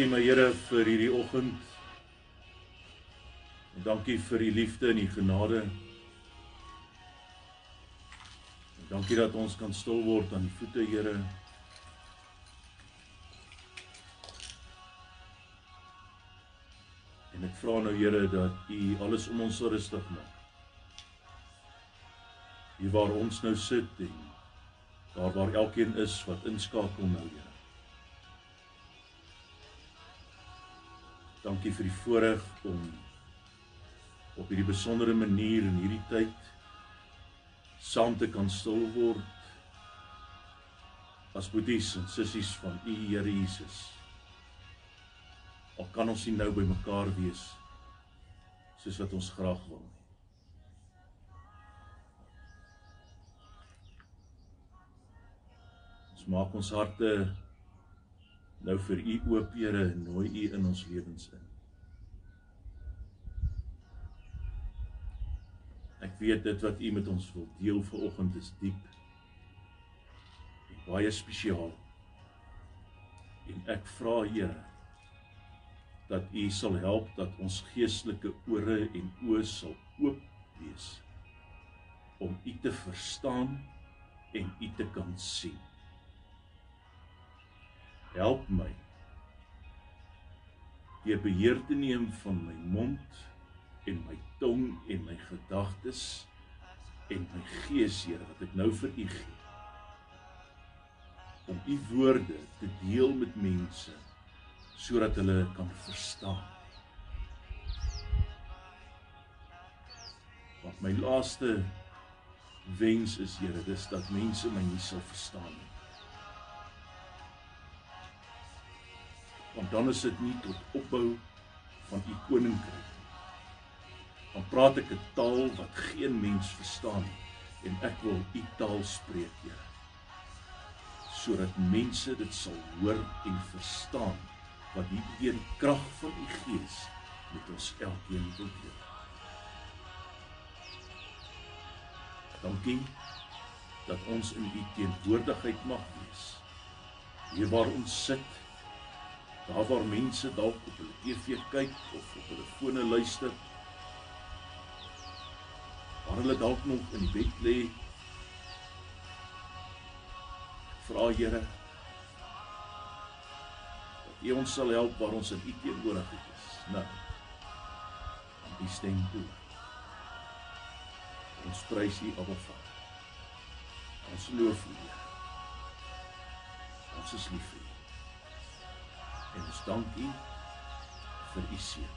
Dankie my Here vir hierdie oggend. En dankie vir u liefde en u genade. En dankie dat ons kan stil word aan die voete, Here. En ek vra nou Here dat u alles om ons rustig maak. Hier waar ons nou sit en daar waar elkeen is wat inskakel nou, Here. Dankie vir die voorreg om op hierdie besondere manier in hierdie tyd saam te kan stil word as boeties en sissies van U Here Jesus. Al kan ons nie nou by mekaar wees soos wat ons graag wil nie. Ons maak ons harte nou vir u oop Here en nooi u in ons lewens in. Ek weet dit wat u met ons wil deel vanoggend is diep en baie spesiaal. En ek vra Here dat u sal help dat ons geestelike ore en oë sal oop wees om u te verstaan en u te kan sien. Help my deur beheer te neem van my mond en my tong en my gedagtes en my gees, Here, wat ek nou vir U gee. Om U woorde te deel met mense sodat hulle kan verstaan. Want my laaste wens is, Here, dis dat mense my nie sal verstaan nie. Want dan is dit nie tot opbou van u koninkryk nie. Dan praat ek 'n taal wat geen mens verstaan en ek wil u taal spreek, Here. Sodat mense dit sal hoor en verstaan wat die krag van u Gees met ons elkeen wil deel. Dankie dat ons in u teenwoordigheid mag wees. Hier waar ons sit daar waar mense dalk op hulle TV kyk of op hulle fone luister waar hulle dalk nog in die bed lê vra Here dat U ons sal help waar ons in U teenwoordigheid is. Nou om U stem toe. Ons prys U Vader. Ons loof U ons is lief vir U en ons dank U vir U seën.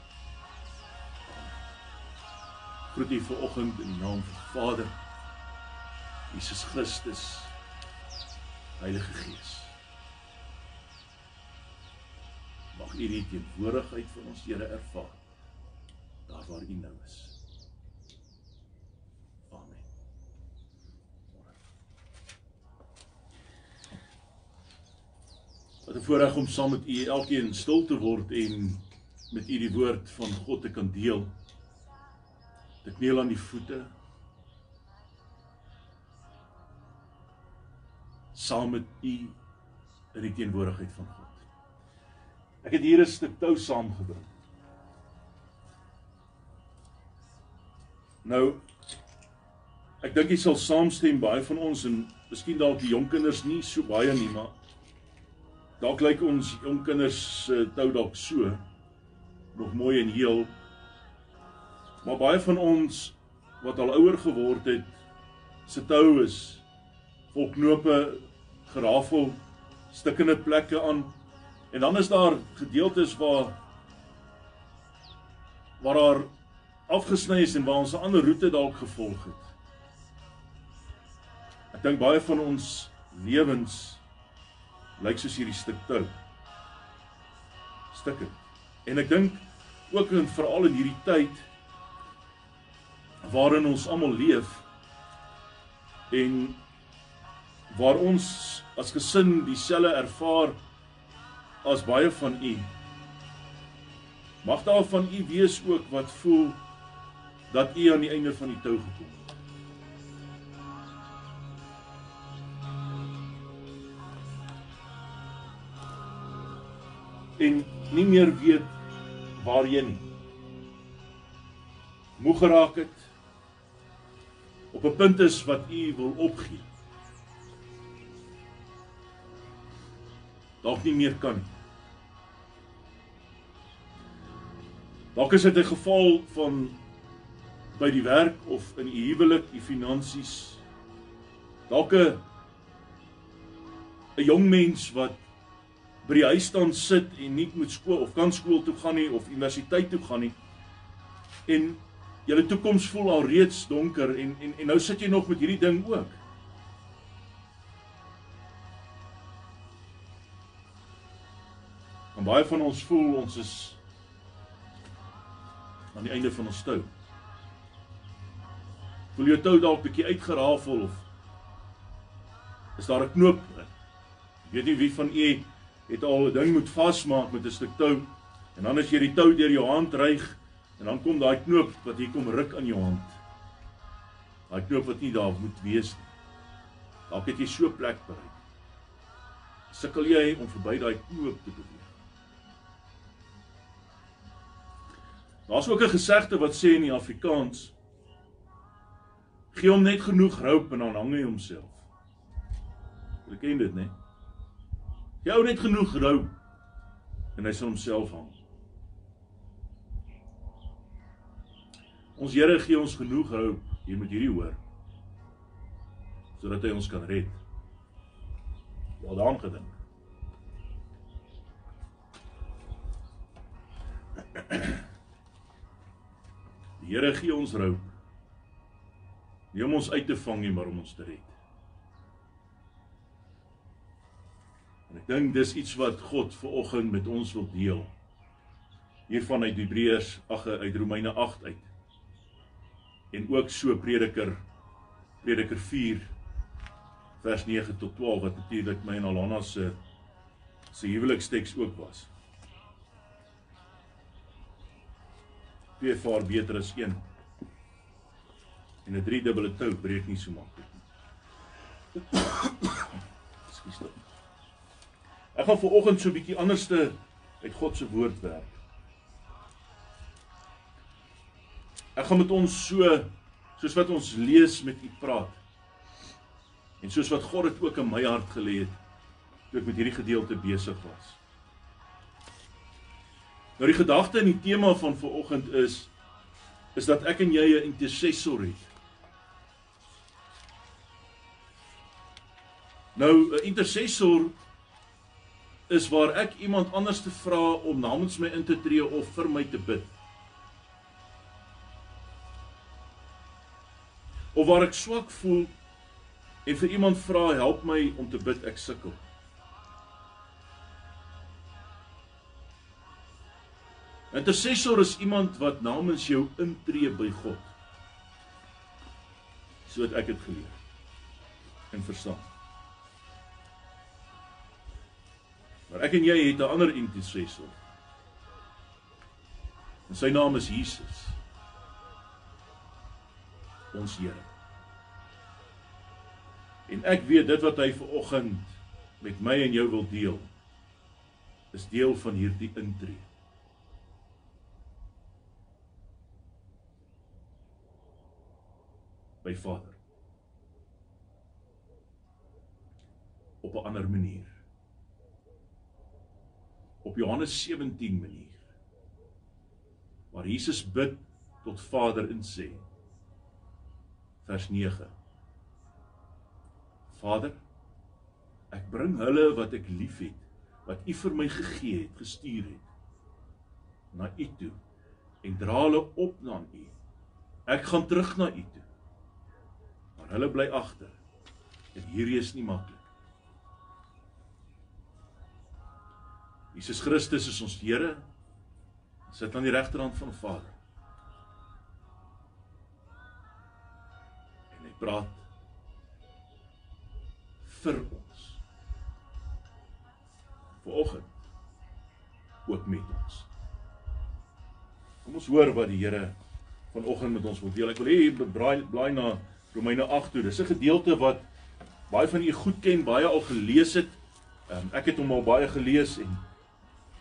Groet U vir oggend in die naam van Vader Jesus Christus Heilige Gees. Mag U die teenwoordigheid van ons Here ervaar daar waar U nou is. Wat 'n voorreg om saam met u elkeen stil te word en met u die woord van God te kan deel. Te kniel aan die voete. saam met u in die teenwoordigheid van God. Ek het hier 'n stuk tou saamgebring. Nou ek dink jy sal saamstem baie van ons en miskien dalk die jonk kinders nie so baie nie, maar Dalk lyk ons jong kinders se uh, tou dalk so nog mooi en heel. Maar baie van ons wat al ouer geword het, se tou is vol knope, gerafel, stikkende plekke aan. En dan is daar gedeeltes waar waar daar afgesny is en waar ons 'n ander roete dalk gevolg het. Ek dink baie van ons lewens lyk soos hierdie stuk tou. Stukke. En ek dink ook en veral in hierdie tyd waarin ons almal leef en waar ons as gesin dieselfde ervaar as baie van u mag daar van u wees ook wat voel dat u aan die einde van die tou gekom het en nie meer weet waarheen nie. Moeg geraak het op 'n punt is wat u wil opgee. Dalk nie meer kan nie. Dalk is dit 'n geval van by die werk of in u huwelik, u finansies. Dalk 'n 'n jong mens wat by die huis staan sit en nie moet skool of kan skool toe gaan nie of universiteit toe gaan nie. En julle toekoms voel al reeds donker en en en nou sit jy nog met hierdie ding ook. En baie van ons voel ons is aan die einde van ons tou. Voel jou tou dalk bietjie uitgerafel of is daar 'n knoop? Ek weet nie wie van u het al 'n ding moet vasmaak met 'n stuk tou en dan as jy die tou deur jou hand ryg en dan kom daai knoop wat hier kom ruk aan jou hand. Daai knoop wat nie daar moet wees nie. Dalk het jy so plek bereik. Sukkel jy om verby daai knoop te beweeg? Daar's ook 'n gesegde wat sê in die Afrikaans gee hom net genoeg roop en dan hang hy homself. Jy ken dit, né? Jy hou net genoeg roop en hy sal homself hang. Ons Here gee ons genoeg roop, jy moet hierdie hoor. Sodat hy ons kan red. Wel daaraan gedink. Die Here gee ons roep. Nie om ons uit te vang nie, maar om ons te red. Dink dis iets wat God ver oggend met ons wil deel. Hiervan uit Hebreërs, ag uit Romeine 8 uit. En ook so Prediker Prediker 4 vers 9 tot 12 wat natuurlik my en Alana se se huweliksteks ook was. twee vaar beter as een. En 'n driedubbele tou breek nie so maklik nie. Ekskuus tog. Ek gaan viroggend so 'n bietjie anderste uit God se woord werk. Ek gaan met ons so soos wat ons lees met u praat. En soos wat God dit ook in my hart gelê het toe ek met hierdie gedeelte besig was. Nou die gedagte en die tema van vanoggend is is dat ek en jy 'n intercessor het. Nou 'n intercessor is waar ek iemand anders te vra om namens my in te tree of vir my te bid. Of waar ek swak voel en vir iemand vra help my om te bid ek sukkel. Intercessor is iemand wat namens jou intree by God. So het ek dit geleer en verstaan. Maar ek en jy het 'n ander intercessor. En sy naam is Jesus. Ons Here. En ek weet dit wat hy ver oggend met my en jou wil deel is deel van hierdie intree. by Vader. Op 'n ander manier. Op Johannes 17 manier. Waar Jesus bid tot Vader en sê vers 9 Vader ek bring hulle wat ek liefhet wat u vir my gegee het gestuur het na u toe en dra hulle op na u ek gaan terug na u toe maar hulle bly agter. En hierdie is nie maklik. Jesus Christus is ons Here. Sit aan die regterhand van Vader. En hy praat vir ons. Vanoggend ook met ons. Kom ons hoor wat die Here vanoggend met ons wil deel. Ek wil hê jy blaai na Romeine 8 toe. Dis 'n gedeelte wat baie van u goed ken, baie al gelees het. Um, ek het hom al baie gelees en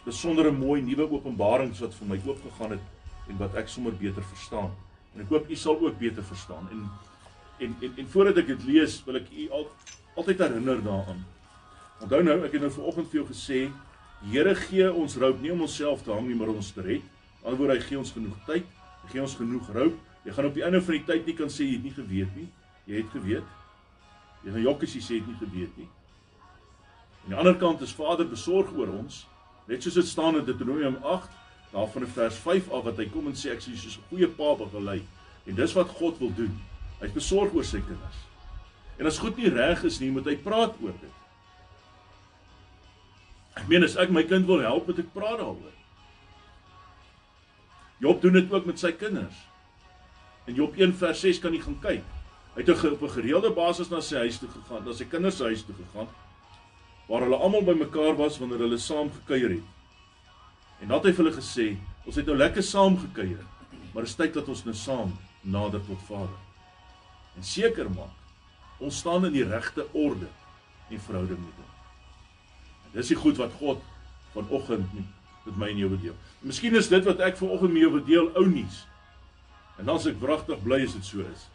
besondere mooi nuwe openbarings wat vir my oopgegaan het en wat ek sommer beter verstaan. En ek hoop u sal ook beter verstaan. En en en, en voordat ek dit lees, wil ek u al, altyd herinner daaraan. Onthou nou, ek het nou vanoggend vir jou gesê, Here gee ons roop nie om onsself te hang nie, maar om ons te red. Anderswoorde hy gee ons genoeg tyd, hy gee ons genoeg roop. Jy gaan op die einde van die tyd nie kan sê jy het nie geweet nie. Jy het geweet. Jy gaan jokkies sê jy het nie geweet nie. Aan die ander kant is Vader besorg oor ons, net soos dit staan in Deuteronomium 8 daarvan in vers 5 af wat hy kom en sê ek sien soos 'n goeie pa begelei. En dis wat God wil doen. Hy's besorg oor sy kinders. En as goed nie reg is nie, moet hy praat oor dit. Ek meen as ek my kind wil help, moet ek praat daaroor. Job doen dit ook met sy kinders. In Job 1 vers 6 kan jy gaan kyk. Hy het op 'n gereelde basis na sy huis toe gegaan, na sy kinders se huis toe gegaan waar hulle almal bymekaar was wanneer hulle saam gekuier het. En dat hy vir hulle gesê, ons het nou lekker saam gekuier, maar is tyd dat ons nou saam nader tot Vader. En seker maak ons staan in die regte orde en verhouding met hom. En dis die goed wat God vanoggend met my en jou wil deel. En miskien is dit wat ek vanoggend met jou wil deel ou nuus. En dan as ek wragtig bly as dit so is.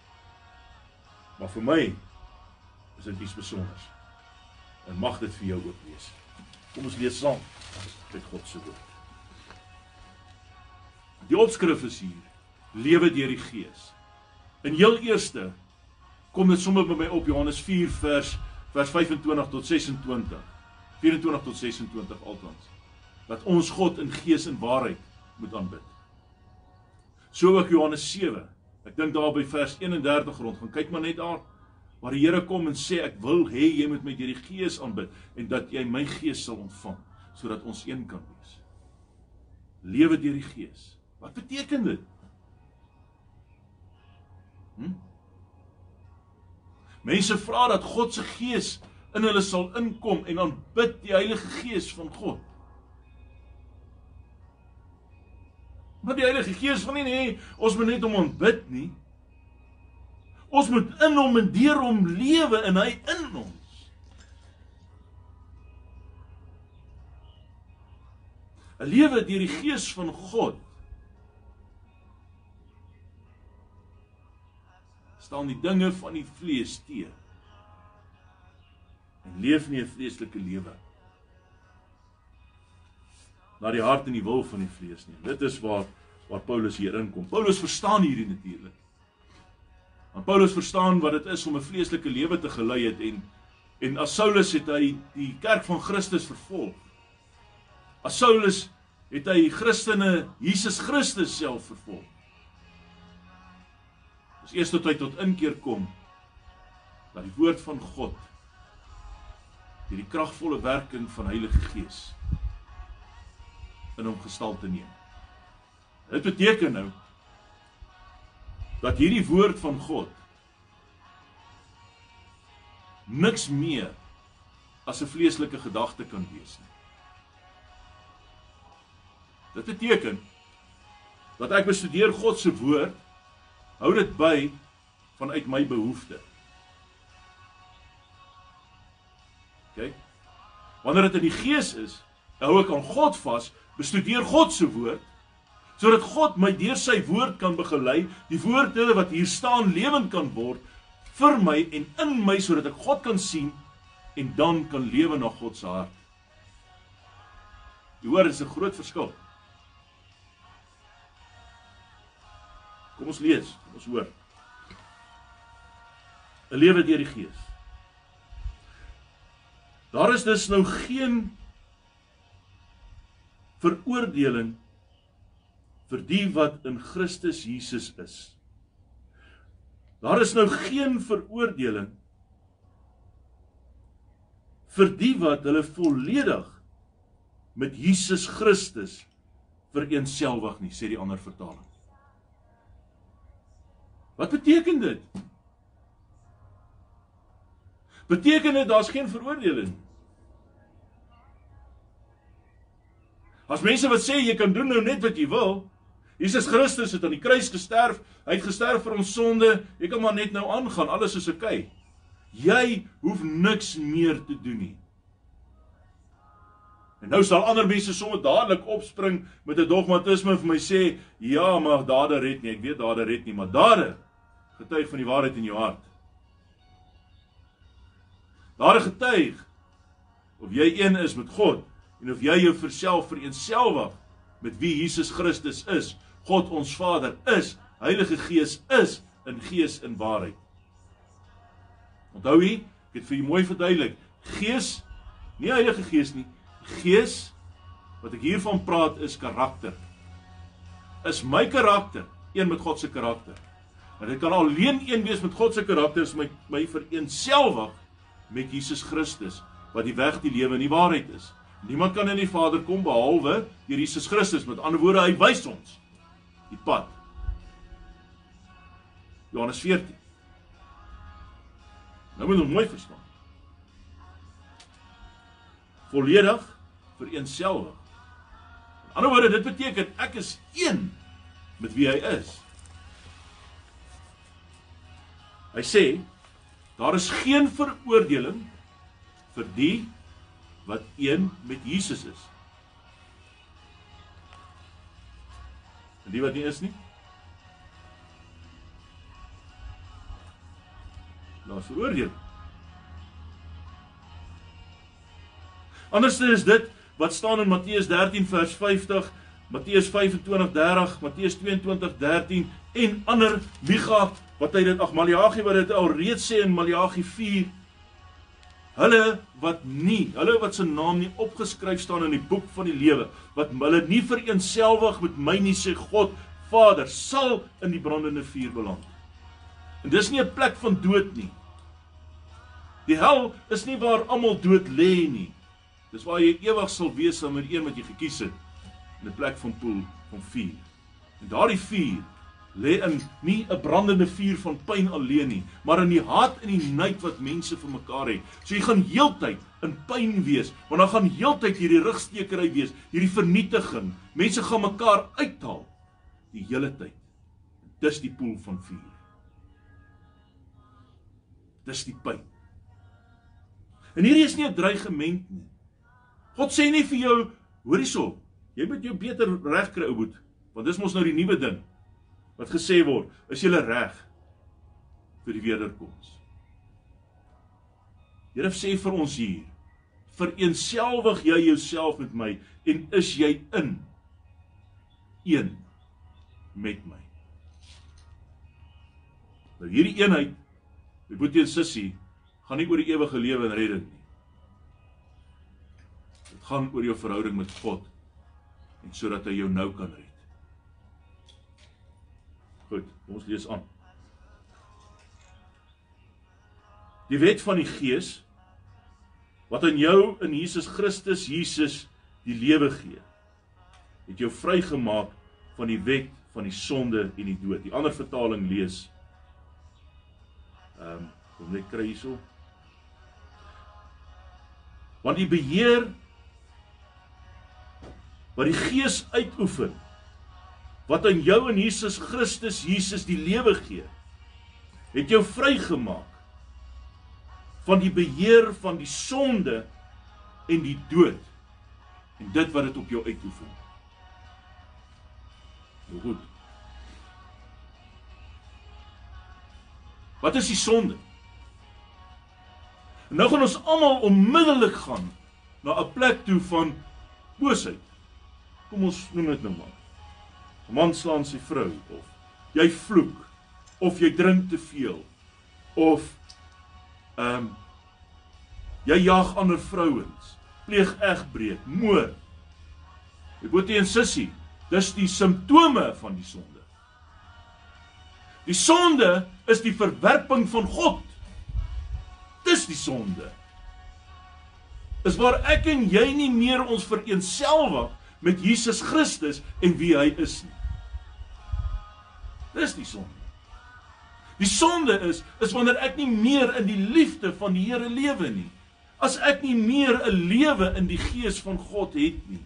Maar vir my is dit iets spesiaals. En mag dit vir jou ook wees. Kom ons lees saam uit God se woord. Die opskrif is hier: Lewe deur die Gees. In heel eerste kom dit sommer by my op Johannes 4 vers vers 25 tot 26. 24 tot 26 altans. Dat ons God in gees en waarheid moet aanbid. So ook Johannes 7. Ek dink daar by vers 31 rond. Gaan kyk maar net daar waar die Here kom en sê ek wil hê jy moet my deur die gees aanbid en dat jy my gees sal ontvang sodat ons een kan wees. Lewe deur die gees. Wat beteken dit? Hm? Mense vra dat God se gees in hulle sal inkom en dan bid die Heilige Gees van God. Maar die Heilige Gees van nie nee, ons moet net hom aanbid nie. Ons moet in hom en deur hom lewe en hy in ons. Lewe deur die Gees van God staan die dinge van die vlees teë. En leef nie 'n vleeslike lewe na die hart en die wil van die vlees nie. Dit is waar waar Paulus hier inkom. Paulus verstaan hierdie natuurlik. Want Paulus verstaan wat dit is om 'n vleeslike lewe te gelei het en en as Saulus het hy die kerk van Christus vervolg. As Saulus het hy Christene Jesus Christus self vervolg. Dis eers tot hy tot inkeer kom dat die woord van God deur die kragvolle werking van Heilige Gees in hom gestalte neem. Dit beteken nou dat hierdie woord van God niks meer as 'n vleeslike gedagte kan wees nie. Dit beteken dat ek bestudeer God se woord Hou dit by vanuit my behoefte. OK. Wanneer dit in die gees is, hou ek aan God vas, bestudeer God se woord sodat God my deur sy woord kan begelei, die woorde wat hier staan lewend kan word vir my en in my sodat ek God kan sien en dan kan lewe na God se hart. Jy hoor, is 'n groot verskil. Kom ons lees, kom ons hoor. 'n Lewe deur die Gees. Daar is dus nou geen veroordeling vir die wat in Christus Jesus is. Daar is nou geen veroordeling vir die wat hulle volledig met Jesus Christus vereenselwig nie, sê die ander vertaling. Wat beteken dit? Beteken dit daar's geen veroordeling? As mense wat sê jy kan doen nou net wat jy wil, Jesus Christus het aan die kruis gesterf, hy het gesterf vir ons sonde, jy kan maar net nou aangaan, alles is oukei. Okay. Jy hoef niks meer te doen nie. En nou sal ander mense sommer dadelik opspring met 'n dogmatisme vir my sê, "Ja, maar dade red nie. Ek weet dade red nie, maar dade getuig van die waarheid in jou hart." Dade getuig of jy een is met God en of jy jou verself vereenselwig met wie Jesus Christus is, God ons Vader is, Heilige Gees is in gees en waarheid. Onthou jy, ek het vir jou mooi verduidelik, Gees, nie Heilige Gees nie, Gees wat ek hiervan praat is karakter. Is my karakter een met God se karakter. Maar dit kan alleen een wees met God se karakter is my my vereenselwig met Jesus Christus wat die weg, die lewe en die waarheid is. Niemand kan in die Vader kom behalwe deur Jesus Christus. Met ander woorde, hy wys ons die pad. Johannes 14. Nou moet ons mooi verstaan. Volledig vereenselwig. In ander woorde, dit beteken ek is een met wie hy is. Hy sê daar is geen veroordeling vir die wat een met Jesus is. En die wat nie is nie. Nou veroordeel. Anders is dit wat staan in Matteus 13 vers 50, Matteus 25 30, Matteus 22 13 en ander Micha wat hy dit ag Maleagi wat dit al reeds sê in Maleagi 4 hulle wat nie hulle wat se naam nie opgeskryf staan in die boek van die lewe wat hulle nie vereenselwig met my nie sê God Vader sal in die brandende vuur beland. En dis nie 'n plek van dood nie. Die hel is nie waar almal dood lê nie. Dis waar jy ewig sal wees saam met een wat jy gekies het in 'n plek van poel van vuur. En daardie vuur lê in nie 'n brandende vuur van pyn alleen nie, maar in die haat en die nait wat mense vir mekaar het. So jy gaan heeltyd in pyn wees, want dan gaan heeltyd hierdie rugstekery wees, hierdie vernietiging. Mense gaan mekaar uithaal die hele tyd. Dis die poel van vuur. Dis die pyn. En hierdie is nie 'n dreigement nie. God sê nie vir jou, hoor hierso, jy moet jou beter reg kry ou boet, want dis mos nou die nuwe ding wat gesê word, is jy reg vir die wederkoms. Here sê vir ons hier, vereenselwig jy jouself met my en is jy in een met my. Nou hierdie eenheid, my boetie en sussie, gaan nie oor die ewige lewe en redding nie gaan oor jou verhouding met God en sodat hy jou nou kan red. Ons lees aan. Die wet van die Gees wat in jou in Jesus Christus Jesus die lewe gee, het jou vrygemaak van die wet van die sonde en die dood. Die ander vertaling lees ehm um, kom net kry hierso. Want die beheer wat die Gees uitoefen wat aan jou in Jesus Christus Jesus die lewe gee het jou vrygemaak van die beheer van die sonde en die dood en dit wat dit op jou uitoefen. Nou goed. Wat is die sonde? En nou gaan ons almal onmiddellik gaan na 'n plek toe van boosheid. Kom ons noem dit nou maar. 'n Man slaan sy vrou of jy vloek of jy drink te veel of ehm um, jy jag ander vrouens, pleeg egbreek, moord. Jy boetie en sussie, dis die simptome van die sonde. Die sonde is die verwerping van God. Dis die sonde. Is waar ek en jy nie meer ons vereenselwig met Jesus Christus en wie hy is nie. Dis die sonde. Die sonde is is wanneer ek nie meer in die liefde van die Here lewe nie. As ek nie meer 'n lewe in die gees van God het nie.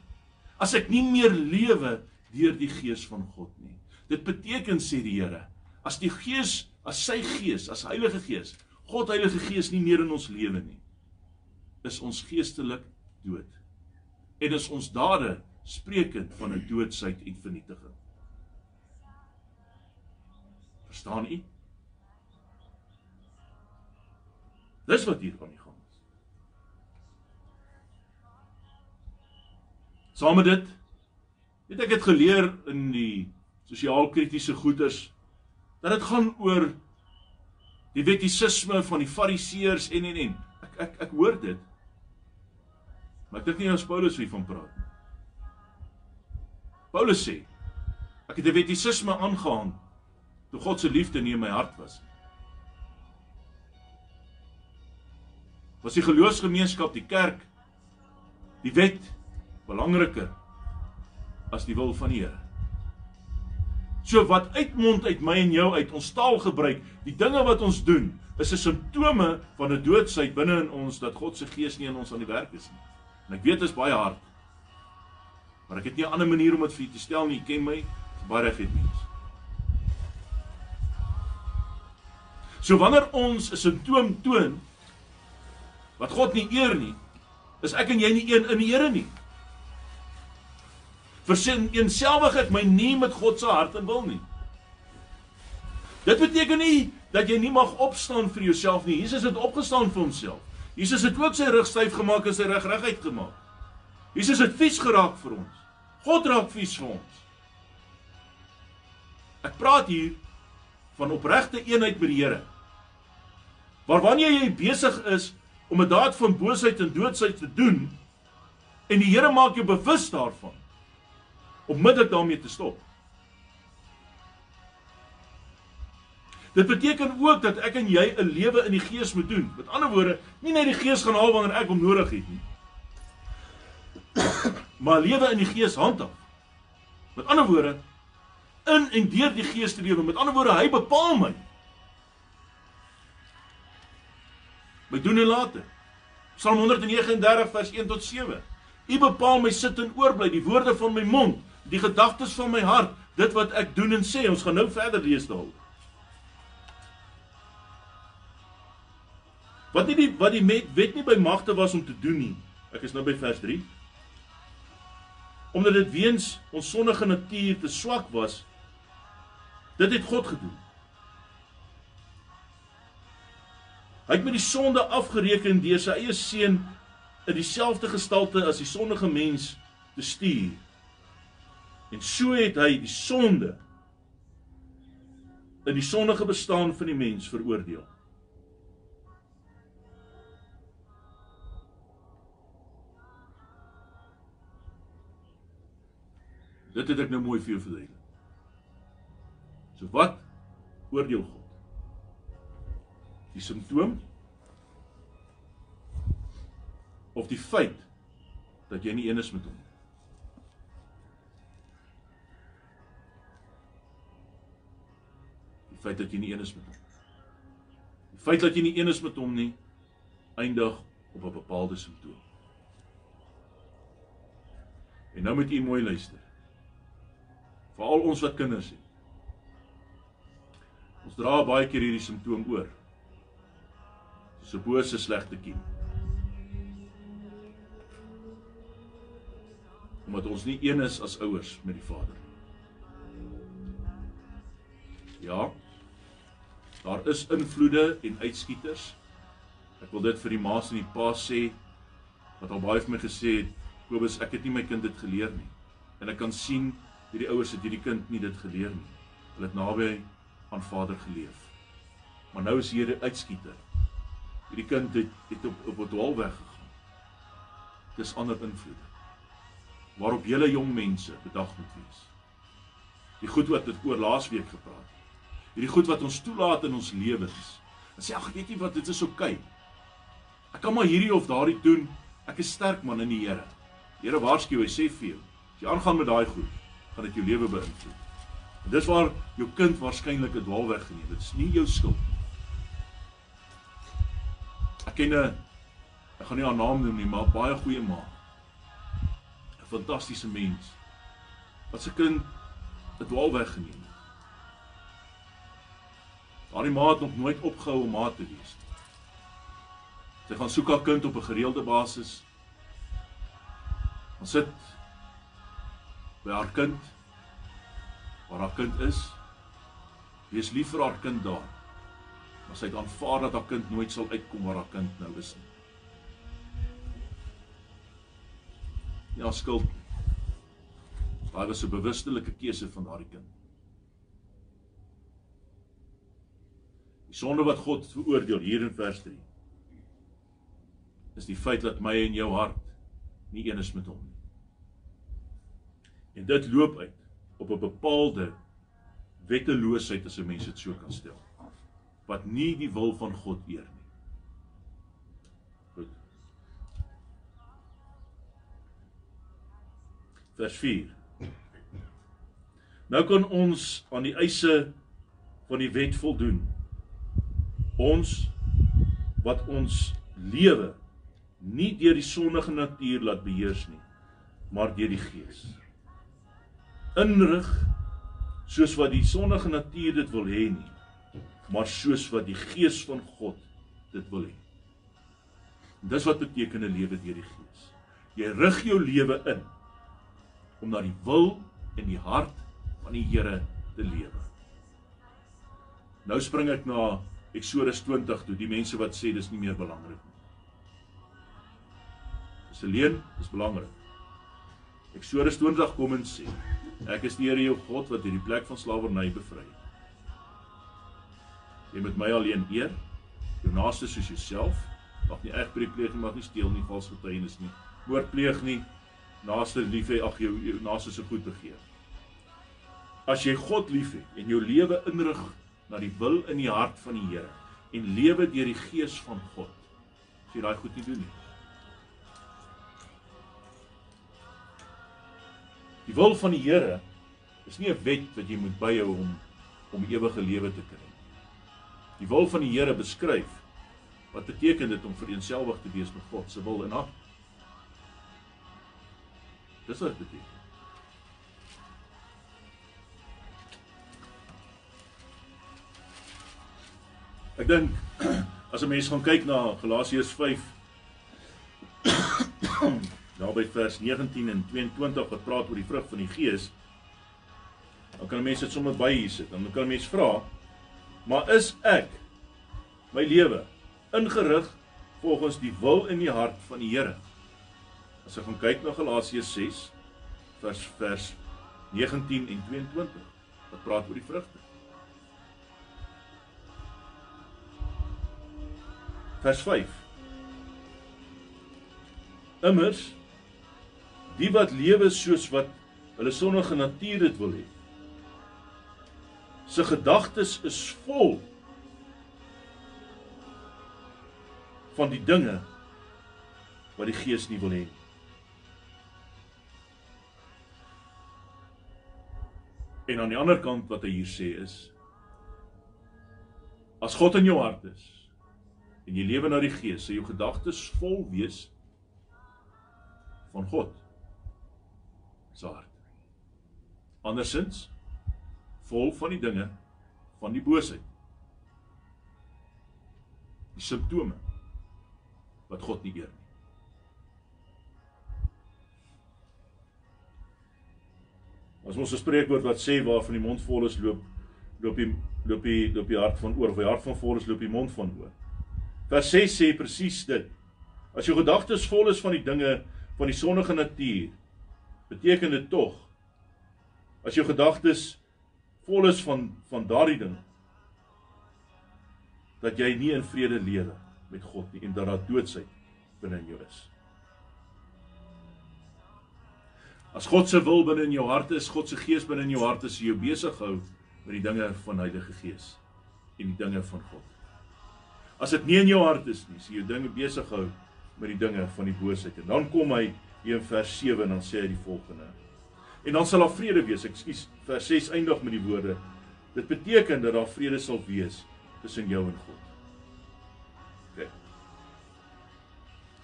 As ek nie meer lewe deur die gees van God nie. Dit beteken sê die Here, as die gees, as sy gees, as Heilige Gees, God Heilige Gees nie meer in ons lewe nie, is ons geestelik dood en is ons dade spreekend van 'n doodsheid en vernietiging. Verstaan u? Dis wat hier aan die gang is. Saam met dit het ek dit geleer in die sosiaal-kritiese goeters dat dit gaan oor die wettisisme van die fariseërs en en en ek ek ek hoor dit. Maar ek dink nie ons Paulus hiervan praat nie. Paulus sê ek het die wettisisme aangehang toe God se liefde nie in my hart was nie. Was die geloofsgemeenskap, die kerk, die wet belangriker as die wil van die Here? So wat uitmond uit my en jou uit ons taal gebruik, die dinge wat ons doen, is 'n simptome van 'n doodsheid binne in ons dat God se gees nie in ons aan die werk is nie. En ek weet dit is baie hard. Maar ek het nie 'n ander manier om dit vir u te stel nie. U ken my, baie reg het mens. So wanneer ons 'n simptoom toon wat God nie eer nie, is ek en jy nie een in die Here nie versin eenselwigheid my nie met God se hart en wil nie. Dit beteken nie dat jy nie mag opstaan vir jouself nie. Jesus het opgestaan vir homself. Jesus het ook sy rug styf gemaak en sy rug reguit gemaak. Jesus het vies geraak vir ons. God raak vies vir ons. Ek praat hier van opregte eenheid met die Here. Maar wanneer jy besig is om 'n daad van boosheid en doodsheid te doen en die Here maak jou bewus daarvan, onmiddellik daarmee te stop. Dit beteken ook dat ek en jy 'n lewe in die Gees moet doen. Met ander woorde, nie net die Gees gaan haal wanneer ek hom nodig het nie. Maar lewe in die Gees handhaaf. Met ander woorde, in en deur die Gees te lewe. Met ander woorde, hy bepaal my. My doen en late. Psalm 139 vers 1 tot 7. U bepaal my sit en oorbly die woorde van my mond die gedagtes van my hart, dit wat ek doen en sê. Ons gaan nou verder lees daaroor. Wat nie die wat die wet nie by magte was om te doen nie. Ek is nou by vers 3. Omdat dit weens ons sondige natuur te swak was, dit het God gedoen. Hy het met die sonde afgereken deur sy eie seun in dieselfde gestalte as die sondige mens te stuur En so het hy die sonde in die sondige bestaan van die mens veroordeel. Dit het ek nou mooi vir jou verduidelik. So wat oordeel God? Die simptoom of die feit dat jy nie een is met hom nie? feit dat jy nie een is met hom. Die feit dat jy nie een is met hom nie eindig op 'n bepaalde simptoom. En nou moet jy mooi luister. Veral ons wat kinders het. Ons dra baie keer hierdie simptoom oor. So bose slegte kiem. Omdat ons nie een is as ouers met die Vader. Ja. Daar is invloede en uitskieters. Ek wil dit vir die ma's en die pa's sê wat al baie vir my gesê het, Kobus, ek het nie my kind dit geleer nie. En ek kan sien hierdie ouers het hierdie kind nie dit geleer nie. Hulle het naby aan Vader geleef. Maar nou is hier 'n uitskieter. Hierdie kind het het op op 'n dwaalweg gegaan. Dis ander invloede. Waarop julle jong mense bedag moet wees. Die goed wat ek oor laasweek gepraat het hierdie goed wat ons toelaat in ons lewens. En sê ag, weet jy wat, dit is oukei. Okay. Ek kan maar hierdie of daardie doen. Ek is sterk man in die Here. Die Here waarsku hy sê vir jou, as jy aangaan met daai goed, gaan dit jou lewe beïnvloed. En dis waar jou kind waarskynlik 'n dwaalweg geneem. Dit is nie jou skuld nie. Ek ken 'n ek gaan nie haar naam noem nie, maar baie goeie ma. 'n Fantastiese mens. Wat se kind 'n dwaalweg geneem. Daardie ma het nog nooit opgehou om ma te wees. Sy gaan soek haar kind op 'n gereelde basis. Ons sit by haar kind waar haar kind is. Wees lief vir haar kind daar. Maar sy het aanvaar dat haar kind nooit sal uitkom waar haar kind nou is nie. Ja, skuld. Daai was 'n bewustelike keuse van daardie kind. Die sonde wat God veroordeel hier in vers 3 is die feit dat my en jou hart nie een is met hom nie. En dit loop uit op 'n bepaalde wetteloosheid as 'n mens dit so kan stel wat nie die wil van God eer nie. Goed. Vers 4. Nou kan ons aan die eise van die wet voldoen. Ons wat ons lewe nie deur die sondige natuur laat beheers nie, maar deur die Gees. Inrig soos wat die sondige natuur dit wil hê nie, maar soos wat die gees van God dit wil hê. Dis wat beteken 'n lewe deur die gees. Jy rig jou lewe in om na die wil en die hart van die Here te lewe. Nou spring ek na Eksodus 20 toe, die mense wat sê dis nie meer belangrik nie. Dis alleen, dis belangrik. Eksodus 20 kom en sê: Ek is die Here jou God wat hierdie plek van slawerny bevry het. Jy moet my alleen eer, jou naaste soos jouself. Mag nie egbreek pleeg nie, mag nie steel nie, vals getuienis nie, moord pleeg nie, naaste lief hê, ag jou, jou naaste se goed begeer. As jy God liefhet en jou lewe inrig na die wil in die hart van die Here en lewe deur die gees van God, as jy daai goed nie doen nie. Die wil van die Here is nie 'n wet wat jy moet byhou om om ewige lewe te kry die wil van die Here beskryf. Wat beteken dit om vereenselwig te wees met God se wil en hart? Dis wat dit beteken. Ek dink as 'n mens gaan kyk na Galasiërs 5 daarby vers 19 en 22 wat praat oor die vrug van die Gees, dan kan 'n mens dit sommer by hier sit. Dan kan 'n mens vra, Maar is ek my lewe ingerig volgens die wil en die hart van die Here? As ek gaan kyk na Galasiërs 6 vers vers 19 en 22 wat praat oor die vrugte. Vers 5. Immers die wat lewe soos wat hulle sonnige natuur dit wil hê se gedagtes is vol van die dinge wat die gees nie wil hê nie. En aan die ander kant wat hy hier sê is as God in jou hart is en jy lewe na die gees, sal jou gedagtes vol wees van God se hart. Andersins vol van die dinge van die boosheid. Die simptome wat God nie eer nie. As ons 'n spreekwoord wat sê waarvan die mond vol is loop loop die loop die loop die hart van oor, of die hart van vol is loop die mond van oor. Vers 6 sê presies dit. As jou gedagtes vol is van die dinge van die sonnige natuur, beteken dit tog as jou gedagtes vol is van van daardie ding dat jy nie in vrede lewe met God nie en dat daar doodsheid binne in jou is. As God se wil binne in jou hart is, God se gees binne in jou hart is, jy besig hou met die dinge van Heilige Gees en die dinge van God. As dit nie in jou hart is nie, sien jy dinge besig hou met die dinge van die boosheid. En dan kom hy hier in vers 7 en dan sê hy die volgende: En dan sal daar vrede wees. Ekskuus, vers 6 eindig met die woorde: Dit beteken dat daar vrede sal wees tussen jou en God. OK.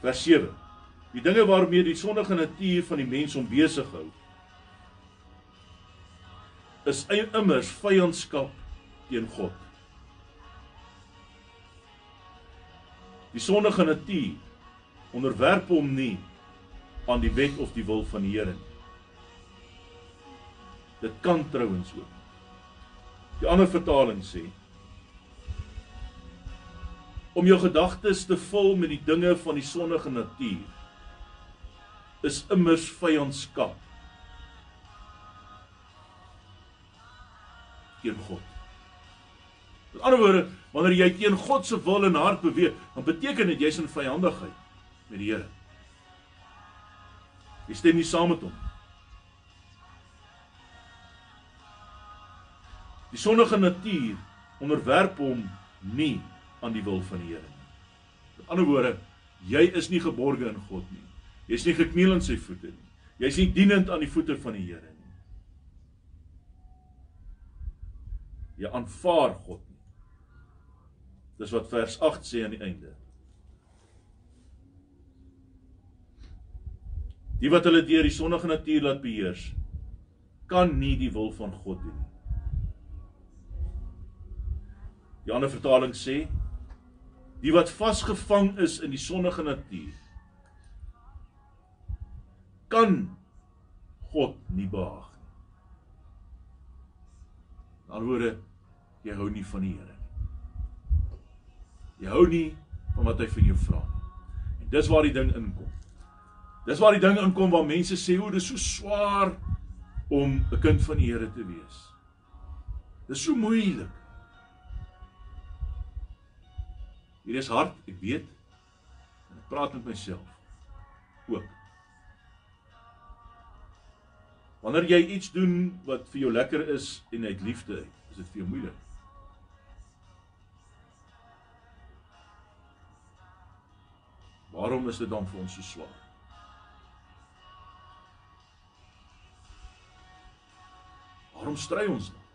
Vers 7. Die dinge waarmee die sondige natuur van die mens hom besig hou is immers vyandskap teen God. Die sondige natuur onderwerp hom nie aan die wet of die wil van die Here nie. Dit kan trouens ook. Die ander vertaling sê om jou gedagtes te vul met die dinge van die sondige natuur is immers vyandskap teen God. Met ander woorde, wanneer jy teen God se wil en hart beweeg, dan beteken dit jy's in vyandigheid met die Here. Jy stem nie saam met hom. Die sondige natuur onderwerp hom nie aan die wil van die Here nie. Met ander woorde, jy is nie geborge in God nie. Jy's nie gekniel in sy voete nie. Jy's nie dienend aan die voete van die Here nie. Jy aanvaar God nie. Dis wat vers 8 sê aan die einde. Die wat hulle deur die sondige natuur laat beheers, kan nie die wil van God doen nie. Die ander vertaling sê die wat vasgevang is in die sondige natuur kan God nie behaag nie. Alhoewel jy hou nie van die Here nie. Jy hou nie van wat hy van jou vra nie. En dis waar die ding inkom. Dis waar die ding inkom waar mense sê o, dis so swaar om 'n kind van die Here te wees. Dis so moeilik. Hier is hard, ek weet. En ek praat met myself ook. Wanneer jy iets doen wat vir jou lekker is en uit liefde, is dit vir jou moeilik. Waarom is dit dan vir ons so swaar? Waarom stry ons dan?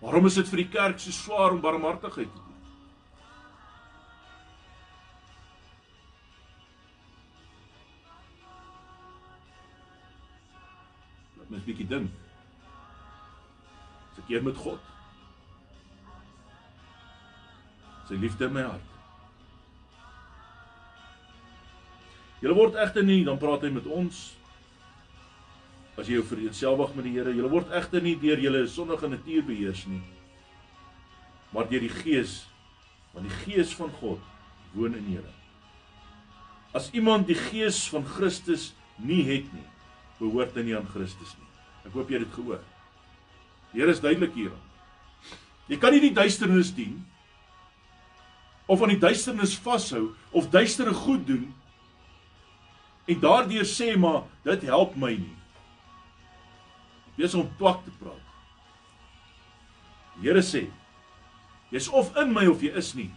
Waarom is dit vir die kerk so swaar om barmhartigheid te doen? Laat mens bietjie dink. Is ek eer met God? Sy liefde in my hart. Julle word egter nie, dan praat hy met ons. As jy jou vereenselwig met die Here, julle word egter nie deur julle sondige natuur beheers nie, maar deur die Gees, want die Gees van God woon in julle. As iemand die Gees van Christus nie het nie, behoort hy nie aan Christus nie. Ek hoop jy het dit gehoor. Die Here is duidelik hier. Jy kan nie die duisternis dien of aan die duisternis vashou of duistere goed doen en daardeur sê maar dit help my nie. Wees om twak te praat. Die Here sê jy's of in my of jy is nie.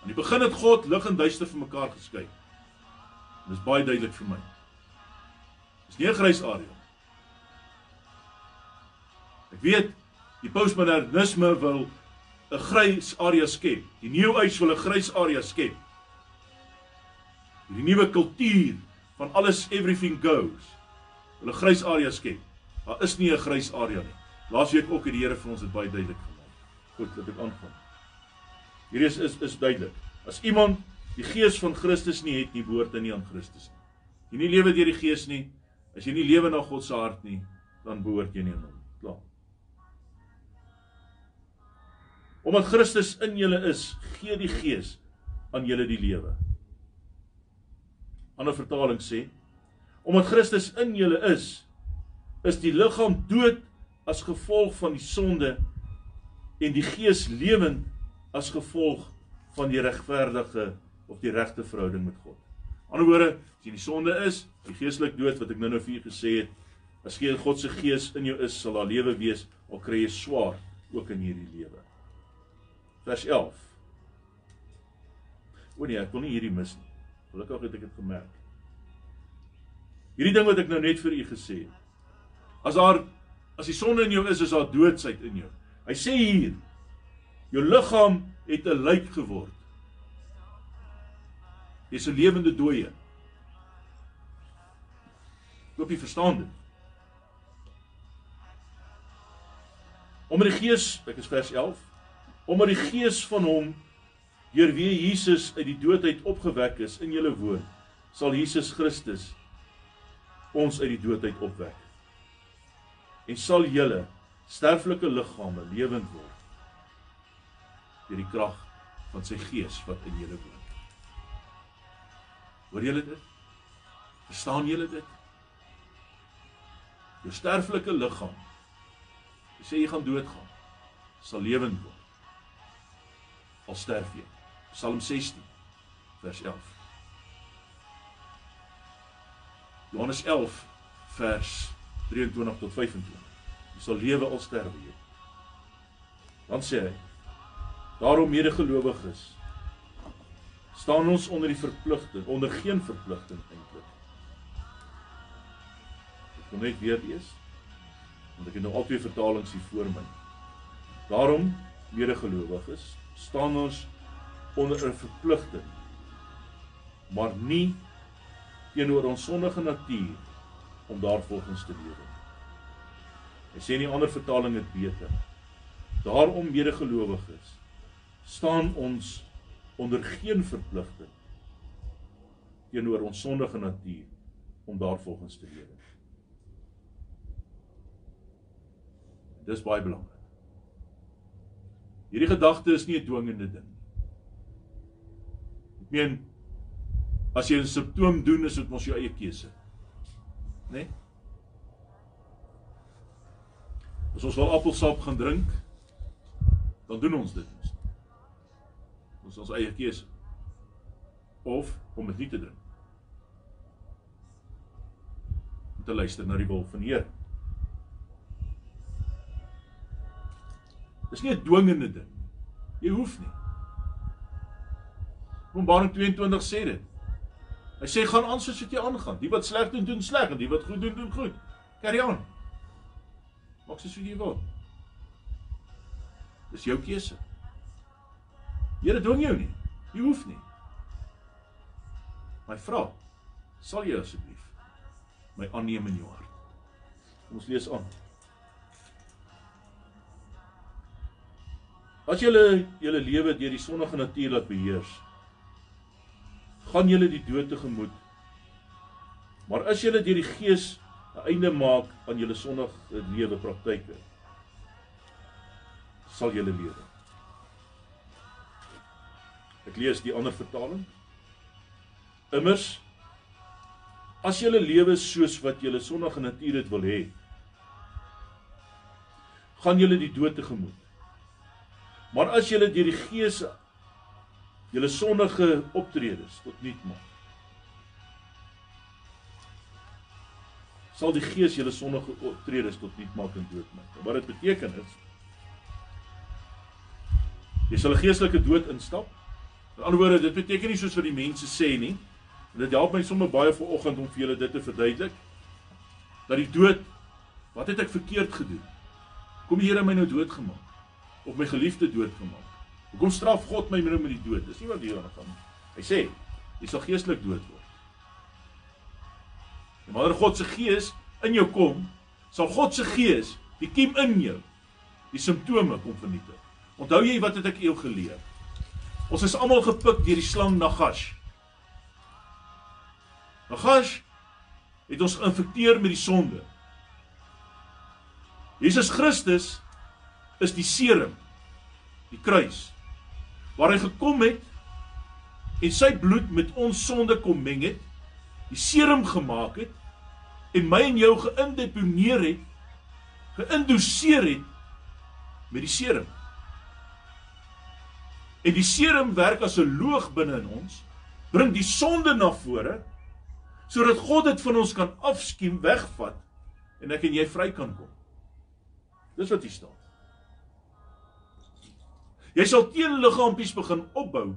Aan die begin het God lig en duister vir mekaar geskei. Dit is baie duidelik vir my. Dis nie 'n grys area. Ek weet die postmodernisme wil 'n grys area skep. Die New Age wil 'n grys area skep. Die nuwe kultuur van alles everything goes. Hulle grys area skep. Daar is nie 'n grys area nie. Laasweek ook het die Here vir ons dit baie duidelik gemaak. Goed, laat ek aangaan. Hierdie is is is duidelik. As iemand die gees van Christus nie het nie, behoort hy nie aan Christus nie. Jy nie lewe deur die gees nie, as jy nie lewe na God se hart nie, dan behoort jy nie aan hom. Klaar. Omdat Christus in julle is, gee die Gees aan julle die lewe. Ander vertaling sê: Omdat Christus in julle is, is die liggaam dood as gevolg van die sonde en die gees lewend as gevolg van die regverdige of die regte verhouding met God. Aan die ander woorde, as jy in die sonde is, die geestelik dood wat ek nou-nou vir julle gesê het, as geen God se gees in jou is, sal daar lewe wees al kry jy swaar ook in hierdie lewe vers 11. O nee, ek wil nie hierdie mis nie. Gelukkig het ek dit gemerk. Hierdie ding wat ek nou net vir u gesê het. As daar as die sonde in jou is, is daar doodsheid in jou. Hy sê hier jou liggaam het 'n lijk geword. Jy's 'n lewende dooie. Hoop jy verstaan dit. Om die gees, ek is vers 11 omdat die gees van hom deur wie Jesus uit die dood uit opgewek is in julle woon, sal Jesus Christus ons uit die dood uit opwek. En sal julle sterflike liggame lewend word deur die krag van sy gees wat in julle woon. Hoor julle dit? Verstaan julle dit? Jou sterflike liggaam jy sê jy gaan doodgaan sal lewend word. Al sterf jy. Psalm 16 vers 11. Johannes 11 vers 23 tot 25. Jy sal lewe al sterwe jy. Dan sê hy: Daarom medegelowiges staan ons onder die verpligting, onder geen verpligting eintlik. Ek wil net weer lees want ek het nou al twee vertalings hier voor my. Daarom medegelowiges staan ons onder 'n verpligting maar nie teenoor ons sondige natuur om daarvolgens te lewe. Hy sê in 'n ander vertaling dit beter. Daarom medegelowiges staan ons onder geen verpligting teenoor ons sondige natuur om daarvolgens te lewe. Dis baie belangrik. Hierdie gedagte is nie 'n dwingende ding nie. Ek meen as jy 'n simptoom doen, is dit mos jou eie keuse. Né? Nee? As ons wil appelsap gaan drink, dan doen ons dit. Ons ons eie keuse. Of om dit nie te drink. Om te luister na die wil van die Here. Dis nie 'n dwingende ding. Jy hoef nie. Openbaring 22 sê dit. Hy sê gaan aan soos wat jy aangaan. Die wat sleg doen, doen sleg en die wat goed doen, doen goed. Carry on. Maak soos jy wil. Dis jou keuse. Here dwing jou nie. Jy hoef nie. My vrou, sal jy asseblief my aanneem in jou hart? Kom ons lees aan. As jy julle lewe deur die sondige natuur laat beheers, gaan julle die dood tegemoet. Maar as julle deur die Gees 'n einde maak aan julle sondige lewe praktyke, sal julle lewe. Ek lees die ander vertaling. Immers as julle lewe soos wat julle sondige natuur dit wil hê, gaan julle die dood tegemoet. Maar as jy deur die Gees julle sondige optredes tot nuut maak, sal die Gees julle sondige optredes tot nuut maak en doodmaak. Wat dit beteken is jy sal 'n geestelike dood instap. In ander woorde, dit beteken nie soos wat die mense sê nie. En dit help my sommer baie vanoggend om vir julle dit te verduidelik dat die dood wat het ek verkeerd gedoen? Kom die Here my nou doodgemaak? of my geliefde doodgemaak. Hoekom straf God my met die dood? Dis nie wat hier aan gaan nie. Hy sê jy sal geestelik dood word. En wanneer God se gees in jou kom, sal God se gees die kiem in jou die simptome kom vernietig. Onthou jy wat het ek jou geleer? Ons is almal gepik deur die slang Nagash. Nagash het ons geïnfekteer met die sonde. Jesus Christus is die serum die kruis waar hy gekom het en sy bloed met ons sonde kom meng het die serum gemaak het en my en jou geïndeponeer het geïndoseer het met die serum en die serum werk as 'n loog binne in ons bring die sonde na vore sodat God dit van ons kan afskiem wegvat en ek en jy vry kan kom dis wat hier staan Jy sal teenliggaampies begin opbou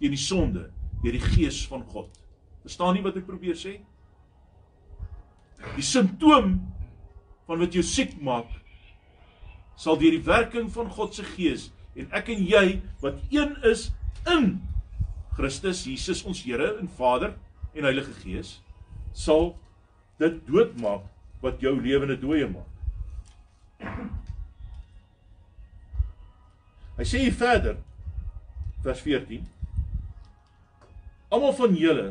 teen die sonde deur die gees van God. Verstaan nie wat ek probeer sê? Die simptoom van wat jou siek maak sal deur die werking van God se gees en ek en jy wat een is in Christus Jesus ons Here en Vader en Heilige Gees sal dit doodmaak wat jou lewende dooie maak. Hy sê hier verder vers 14. Almal van julle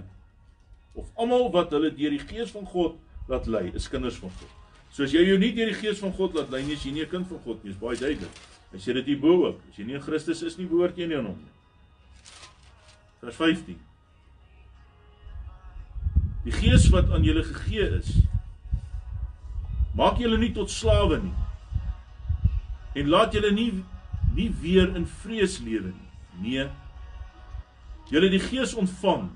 of almal wat hulle deur die gees van God laat lei, is kinders van God. So as jy jou nie deur die gees van God laat lei nie, is jy nie 'n kind van God nie. Dis baie duidelik. Hy sê dit hierbo ook. As jy nie in Christus is nie, behoort jy nie aan hom nie. Vers 15. Die gees wat aan julle gegee is, maak julle nie tot slawe nie. En laat julle nie nie weer in vrees lewe nie. Nee. Julle die gees ontvang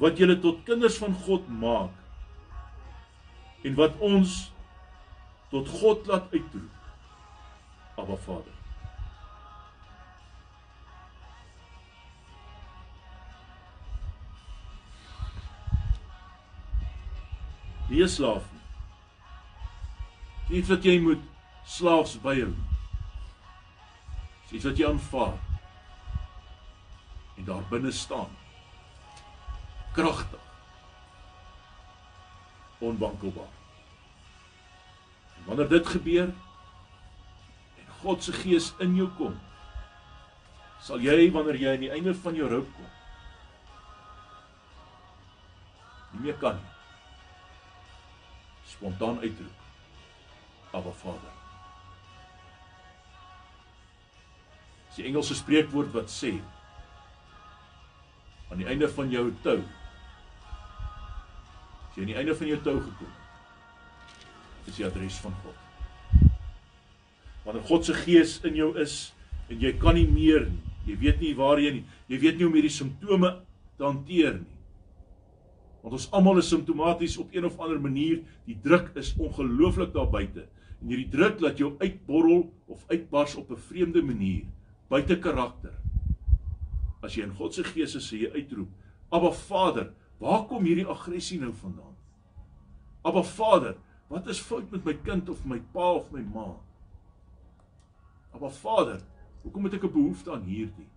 wat julle tot kinders van God maak en wat ons tot God laat uitroep. Abba Vader. Nie slaaf nie. Iets wat jy moet slaafs byhou. Iets wat jy aanvaar. En daar binne staan. Kragtig. Onwankelbaar. Wanneer dit gebeur en God se gees in jou kom, sal jy wanneer jy aan die einde van jou roep kom, nie meer kan nie spontaan uitroep. Abba Vader. Dis die Engelse spreekwoord wat sê aan die einde van jou tou as jy aan die einde van jou tou gekom is die adres van God. Wanneer God se gees in jou is en jy kan nie meer nie, jy weet nie waarheen nie, jy weet nie hoe om hierdie simptome te hanteer nie. Want ons almal is simptomaties op een of ander manier. Die druk is ongelooflik daar buite. En hierdie druk laat jou uitborrel of uitbars op 'n vreemde manier, buite karakter. As jy in God se gees is, sê jy uitroep: "Abba Vader, waar kom hierdie aggressie nou vandaan?" "Abba Vader, wat is fout met my kind of my pa of my ma?" "Abba Vader, hoekom het ek 'n behoefte aan hierdie?"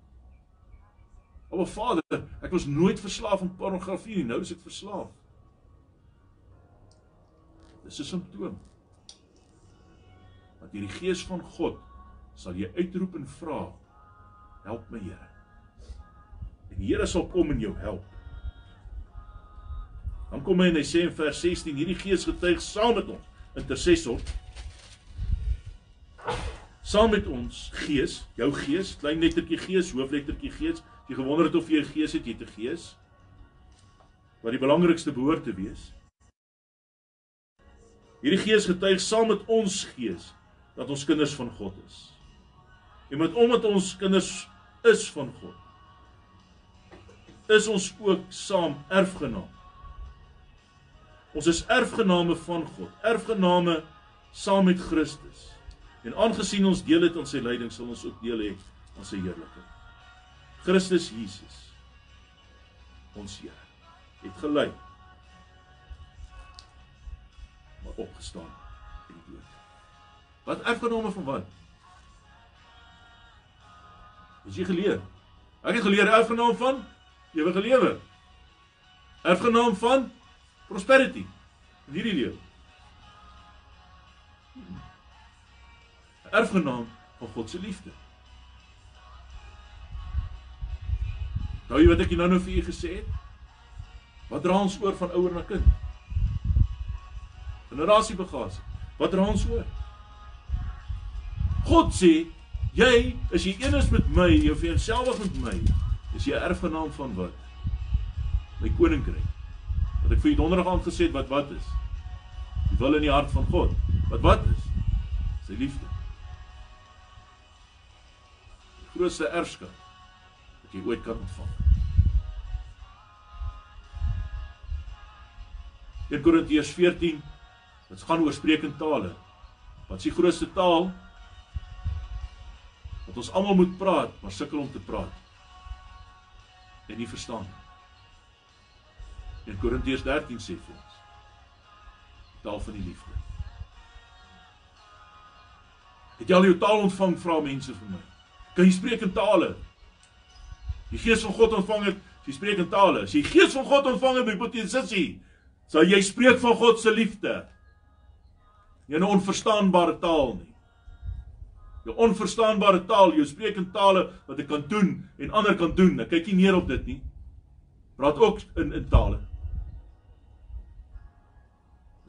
O Vader, ek was nooit verslaaf aan pornografie nie, nou is ek verslaaf. Dis 'n simptoom. Want hierdie gees van God sal jy uitroep en vra, help my Here. En die Here sal kom en jou help. Dan kom hy en hy sê in vers 16, hierdie gees getuig saam met ons, intercessor. Saam met ons gees, jou gees, klein lettertjie gees, hooflettertjie gees, Jy gewonder het of jy 'n gees het, jy het 'n gees. Wat die belangrikste behoort te wees. Hierdie gees getuig saam met ons gees dat ons kinders van God is. En met omdat ons kinders is van God, is ons ook saam erfgename. Ons is erfgename van God, erfgename saam met Christus. En aangesien ons deel het aan sy lyding, sal ons ook deel hê aan sy heerlikheid. Christus Jesus ons Here het gelei maar opgestaan uit die dood. Wat erfgename van wat? Is jy geleer? Ek het geleer erfgename van ewige lewe. Erfgename van prosperity hierdie lewe. Erfgename van God se liefde. Nou jy wat ek nou nou vir u gesê het? Wat dra ons oor van ouer na kind? Generasie bagasie. Wat dra ons oor? God sê, jy is jy eers met my, jy vir jouself met my. Is jy erfgenaam van wat? My koninkryk. Wat ek vir u donderdag aand gesê het wat wat is? Die wil in die hart van God. Wat wat is? Sy liefde. Die grootste erfskat wat jy ooit kan ontvang. 1 Korintiërs 14 dit gaan oor spreekende tale. Wat is die grootste taal? Wat ons almal moet praat, maar sukkel om te praat. En nie verstaan nie. 1 Korintiërs 13 sê vir ons taal van die liefde. Het jy al jou taal ontvang vra mense vir my? Kan jy spreek in tale? Die Gees van God ontvang het, jy spreek in tale. As jy Gees van God ontvang het, dit sê sal jy spreek van God se liefde. Nie 'n onverstaanbare taal nie. Jou onverstaanbare taal, jou spreek in tale wat ek kan doen en ander kan doen. Ek kyk nie neer op dit nie. Praat ook in in tale.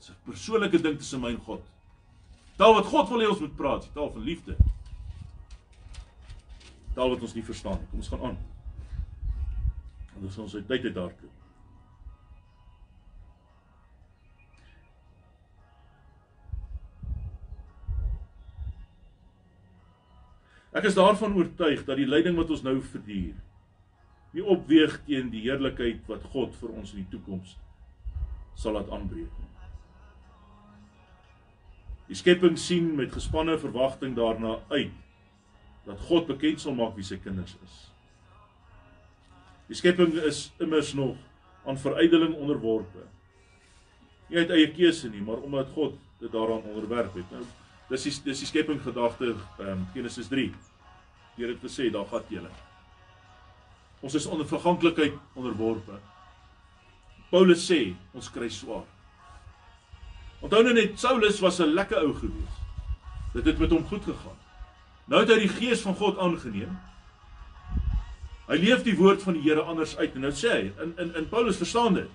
Dit is 'n persoonlike ding tussen my en God. Taal wat God wil hê ons moet praat, taal van liefde. Taal wat ons nie verstaan nie. Kom ons gaan aan. Ons ons uit tyd uit daar toe. Ek is daarvan oortuig dat die lyding wat ons nou verduur nie opweeg teen die heerlikheid wat God vir ons in die toekoms sal laat aanbreek nie. Die skepping sien met gespanne verwagting daarna uit dat God bekend sal maak wie sy kinders is. Die skepping is immers nog aan verydeling onderworpe. Nie uit eie keuse nie, maar omdat God dit daaraan onderwerp het. Nou dis die dis die skepping gedagte ehm um, Genesis 3. Deur dit te sê daar gaan julle. Ons is onder verganklikheid onderworpe. Paulus sê ons kry swaar. Onthou nou net Saulus was 'n lekker ou gewees. Dit het met hom goed gegaan. Nou het hy die gees van God aangeneem. Hy leef die woord van die Here anders uit en nou sê hy in in in Paulus verstaan dit.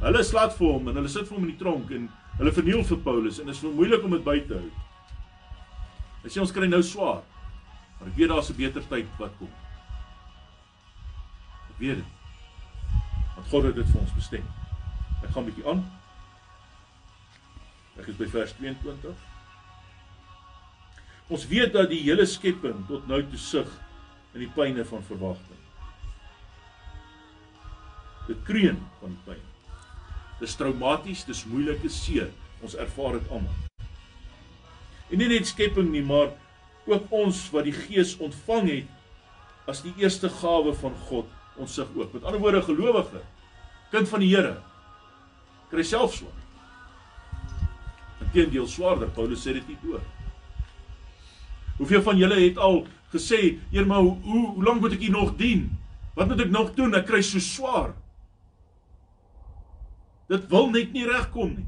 Hulle slaat vir hom en hulle sit vir hom in die tronk en hulle verniel vir Paulus en dit is moeilik om dit by te hou. Hy sê ons kry nou swaar. Maar ek weet daar's 'n beter tyd wat kom. Ek weet dit. Want God het dit vir ons bestem. Ek gaan 'n bietjie aan. Ek is by vers 22. Ons weet dat die hele skepping tot nou toe sug in die pyne van verwagting. Dit kreun van pyn. Dis traumaties, dis moeilike seer. Ons ervaar dit almal. En nie net skepping nie, maar ook ons wat die Gees ontvang het as die eerste gawe van God, ons sig ook. Met ander woorde gelowige, kind van die Here, kry self swaar. Inteendeel swaarder, Paulus sê dit nie oor. Hoeveel van julle het al gesê, "Eerma, hoe hoe, hoe lank moet ek hier nog dien? Wat moet ek nog doen? Ek kry so swaar." Dit wil net nie regkom nie.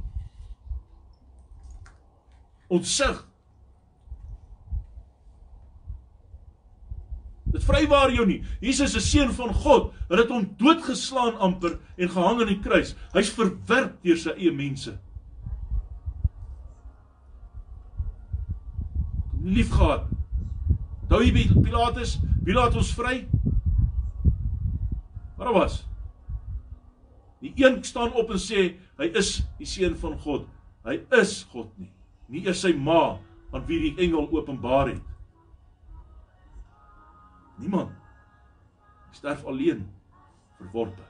Ons sig Dit vrywaar jou nie. Jesus is seun van God. Hulle het hom doodgeslaan amper en gehang aan die kruis. Hy's verwerp deur sy eie mense. Liefgehad. Onthou jy Pilatus, wie laat ons vry? Barabbas. Die een staan op en sê hy is die seun van God. Hy is God nie. Nie eers sy ma aan wie die engel openbaar het. Niemand. Hy sterf alleen, verworpe.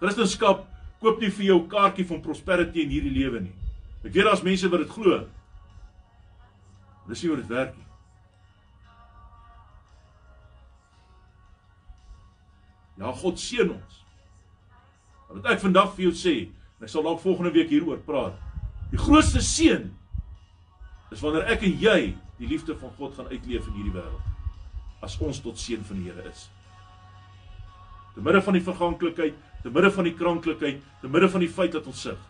Christendom koop nie vir jou kaartjie van prosperity in hierdie lewe nie. Ek weet daar's mense wat dit glo. Dis nie hoe dit werk nie. Ja, God seën ons. Wat ek vandag vir jou sê, en ek sal dalk volgende week hieroor praat. Die grootste seën is wanneer ek en jy die liefde van God gaan uitleef in hierdie wêreld as ons tot seën van die Here is. Te midde van die verganklikheid, te midde van die kranklikheid, te midde van die feit dat ons sug,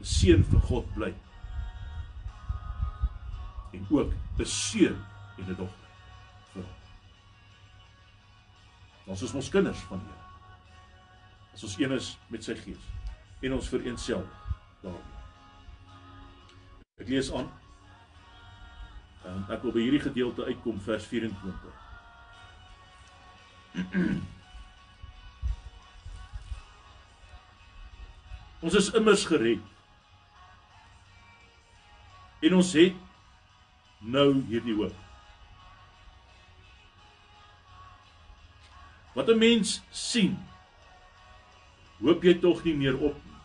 'n seën vir God bly. En ook 'n seun en 'n dogter vir hom. Ons is ons kinders van die Here. As ons een is met sy gees en ons vereensel daarmee. Ek lees aan Um, ek wil by hierdie gedeelte uitkom vers 24. ons is immers gered. En ons het nou hierdie hoop. Wat 'n mens sien, hoop jy tog nie meer op nie.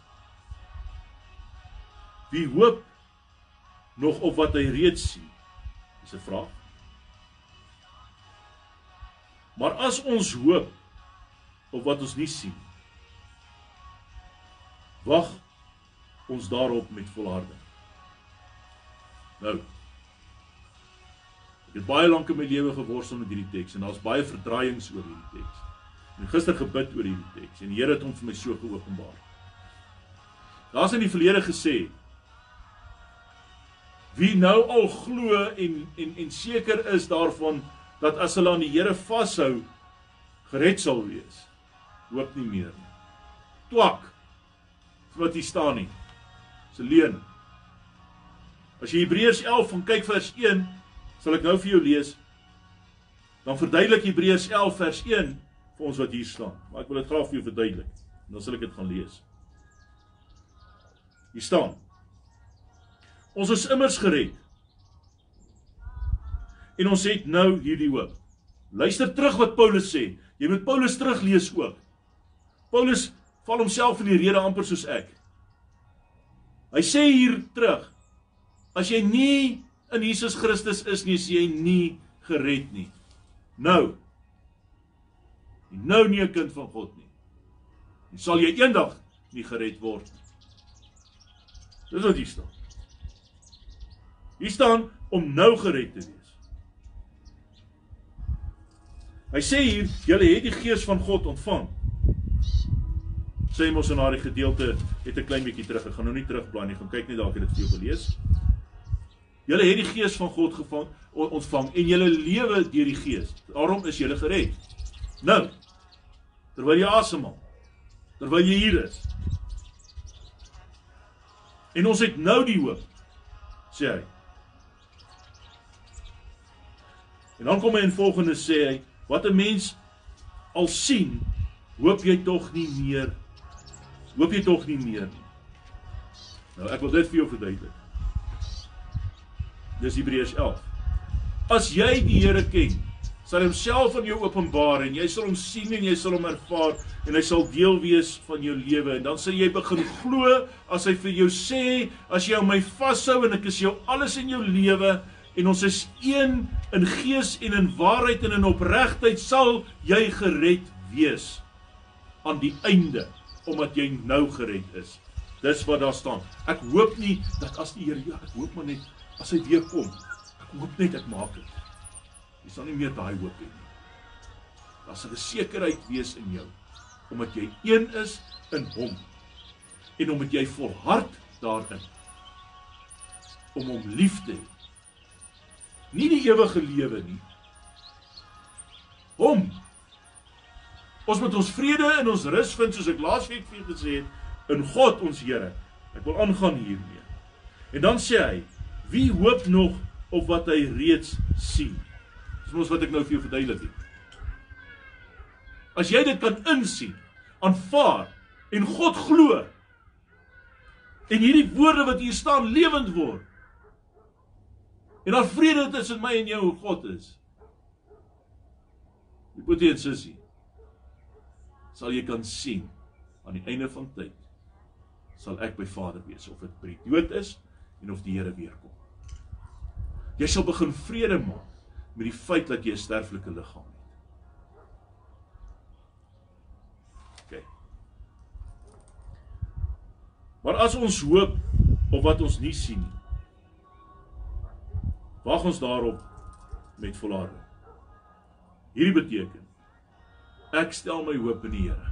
Wie hoop nog op wat hy reeds sien? Dis 'n vraag. Maar as ons hoop op wat ons nie sien wag ons daarop met volharding. Nou Ek het baie lank in my lewe geworstel met hierdie teks en daar's baie verdraaiings oor hierdie teks. En gister gebid oor hierdie teks en die Here het hom vir my so geopenbaar. Daar's in die verlede gesê wie nou al glo en en en seker is daarvan dat as hulle aan die Here vashou gered sal wees. Hoop nie meer nie. Twak. Wat hier staan nie. Dis 'n leuen. As jy Hebreërs 11 van kyk vers 1, sal ek nou vir jou lees. Dan verduidelik Hebreërs 11 vers 1 vir ons wat hier staan. Maar ek wil dit graag vir jou verduidelik. En dan sal ek dit gaan lees. Hier staan. Ons is immers gered. En ons het nou hierdie hoop. Luister terug wat Paulus sê. Jy moet Paulus teruglees ook. Paulus val homself in die rede amper soos ek. Hy sê hier terug: As jy nie in Jesus Christus is nie, is jy nie gered nie. Nou. Nou nie 'n kind van God nie. Jy sal jy eendag nie gered word nie. Dis wat hier staan. Hier staan om nou gered te wees. Hy sê hier, julle het die gees van God ontvang. Sê mos in daardie gedeelte het 'n klein bietjie terug. Ek gaan nou nie terugblaai nie. Gaan kyk net dalk het dit vir jou gelees. Julle het die gees van God gevang, ontvang en julle lewe deur die gees. Daarom is julle gered. Nou, terwyl jy asemhaal, terwyl jy hier is. En ons het nou die hoop, sê hy. En dan kom hy in volgende sê hy, wat 'n mens al sien, hoop jy tog nie meer. Hoop jy tog nie meer nie. Nou ek wil dit vir jou verduidelik. Dis Hebreërs 11. As jy die Here ken, sal homself aan jou openbaar en jy sal hom sien en jy sal hom ervaar en hy sal deel wees van jou lewe en dan sal jy begin glo as hy vir jou sê as jy aan my vashou en ek is jou alles in jou lewe en ons is een in gees en in waarheid en in opregtheid sal jy gered wees aan die einde omdat jy nou gered is. Dis wat daar staan. Ek hoop nie dat as die Here ja, ek hoop maar net as hy weer kom. Hoop net ek maak dit. Jy sal nie meer daai hoop hê nie. Daar sal 'n sekerheid wees in jou omdat jy een is in hom en omdat jy volhard daarin om hom lief te hê nie die ewige lewe nie. Hom. Ons moet ons vrede en ons rus vind soos ek laasweek vir julle gesê het in God ons Here. Ek wil aangaan hiermee. En dan sê hy, wie hoop nog op wat hy reeds sien? Dis mos wat ek nou vir jou verduidelik het. As jy dit kan insien, aanvaar en God glo en hierdie woorde wat hier staan lewend word, En daar vrede tussen my en jou hoe God is. Die boetie en sussie sal jy kan sien aan die einde van tyd sal ek by Vader wees of dit by die dood is en of die Here weer kom. Jy sal begin vrede maak met die feit dat jy 'n sterflike liggaam het. OK. Maar as ons hoop op wat ons nie sien nie, Wag ons daarop met volharding. Hierdie beteken ek stel my hoop in die Here.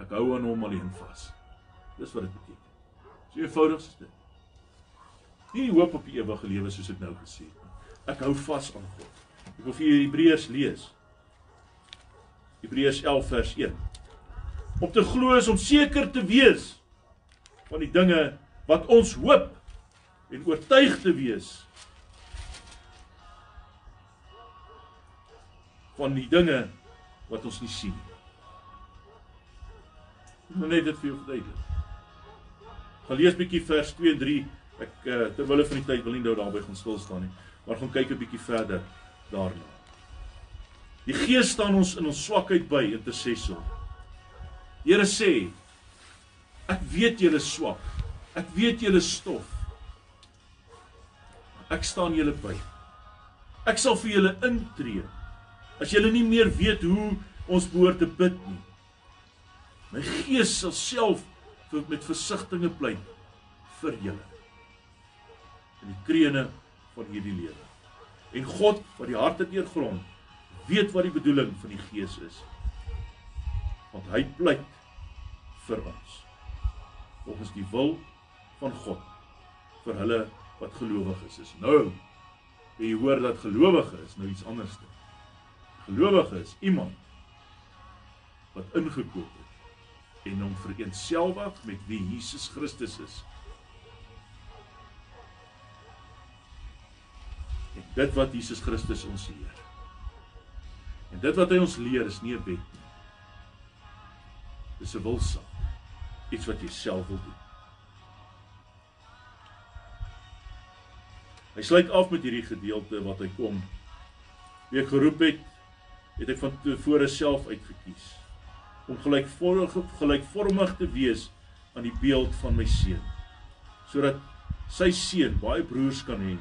Ek hou aan hom alleen vas. Dis wat dit beteken. So eenvoudig is dit. Nie die hoop op die ewige lewe soos ek nou gesê het nie. Ek hou vas aan God. Ek wil vir julle Hebreërs lees. Hebreërs 11 vers 1. Om te glo is om seker te wees van die dinge wat ons hoop en oortuig te wees van die dinge wat ons nie sien nie. Ek wil net dit vir jou verduidelik. Gaan lees bietjie vers 2 en 3. Ek uh, terwyl hulle van die tyd wil nie nou daarby gaan stil staan nie, maar gaan kyk 'n bietjie verder daarna. Die Gees staan ons in ons swakheid by in te sê so. Here sê ek weet julle swak. Ek weet julle stof. Ek staan julle by. Ek sal vir julle intree as julle nie meer weet hoe ons behoort te bid nie. My gees sal self met versigtings pleit vir julle. In die krene van hierdie lewe. En God wat die harte deurgrond, weet wat die bedoeling van die gees is. Want hy pleit vir ons volgens die wil van God vir hulle wat gelowig is. Is nou jy hoor dat gelowige is nou iets anders. Gelowige is iemand wat ingekoop het en hom vereenselwig met wie Jesus Christus is. En dit wat Jesus Christus ons leer. En dit wat hy ons leer is nie 'n wet nie. Dis 'n wilsaak. Iets wat jy self wil doen. Hy sluit af met hierdie gedeelte wat hy kom. Wie ek geroep het, het ek van tevore self uitgekies om gelykvormig gelykvormig te wees aan die beeld van my seun sodat sy seun baie broers kan hê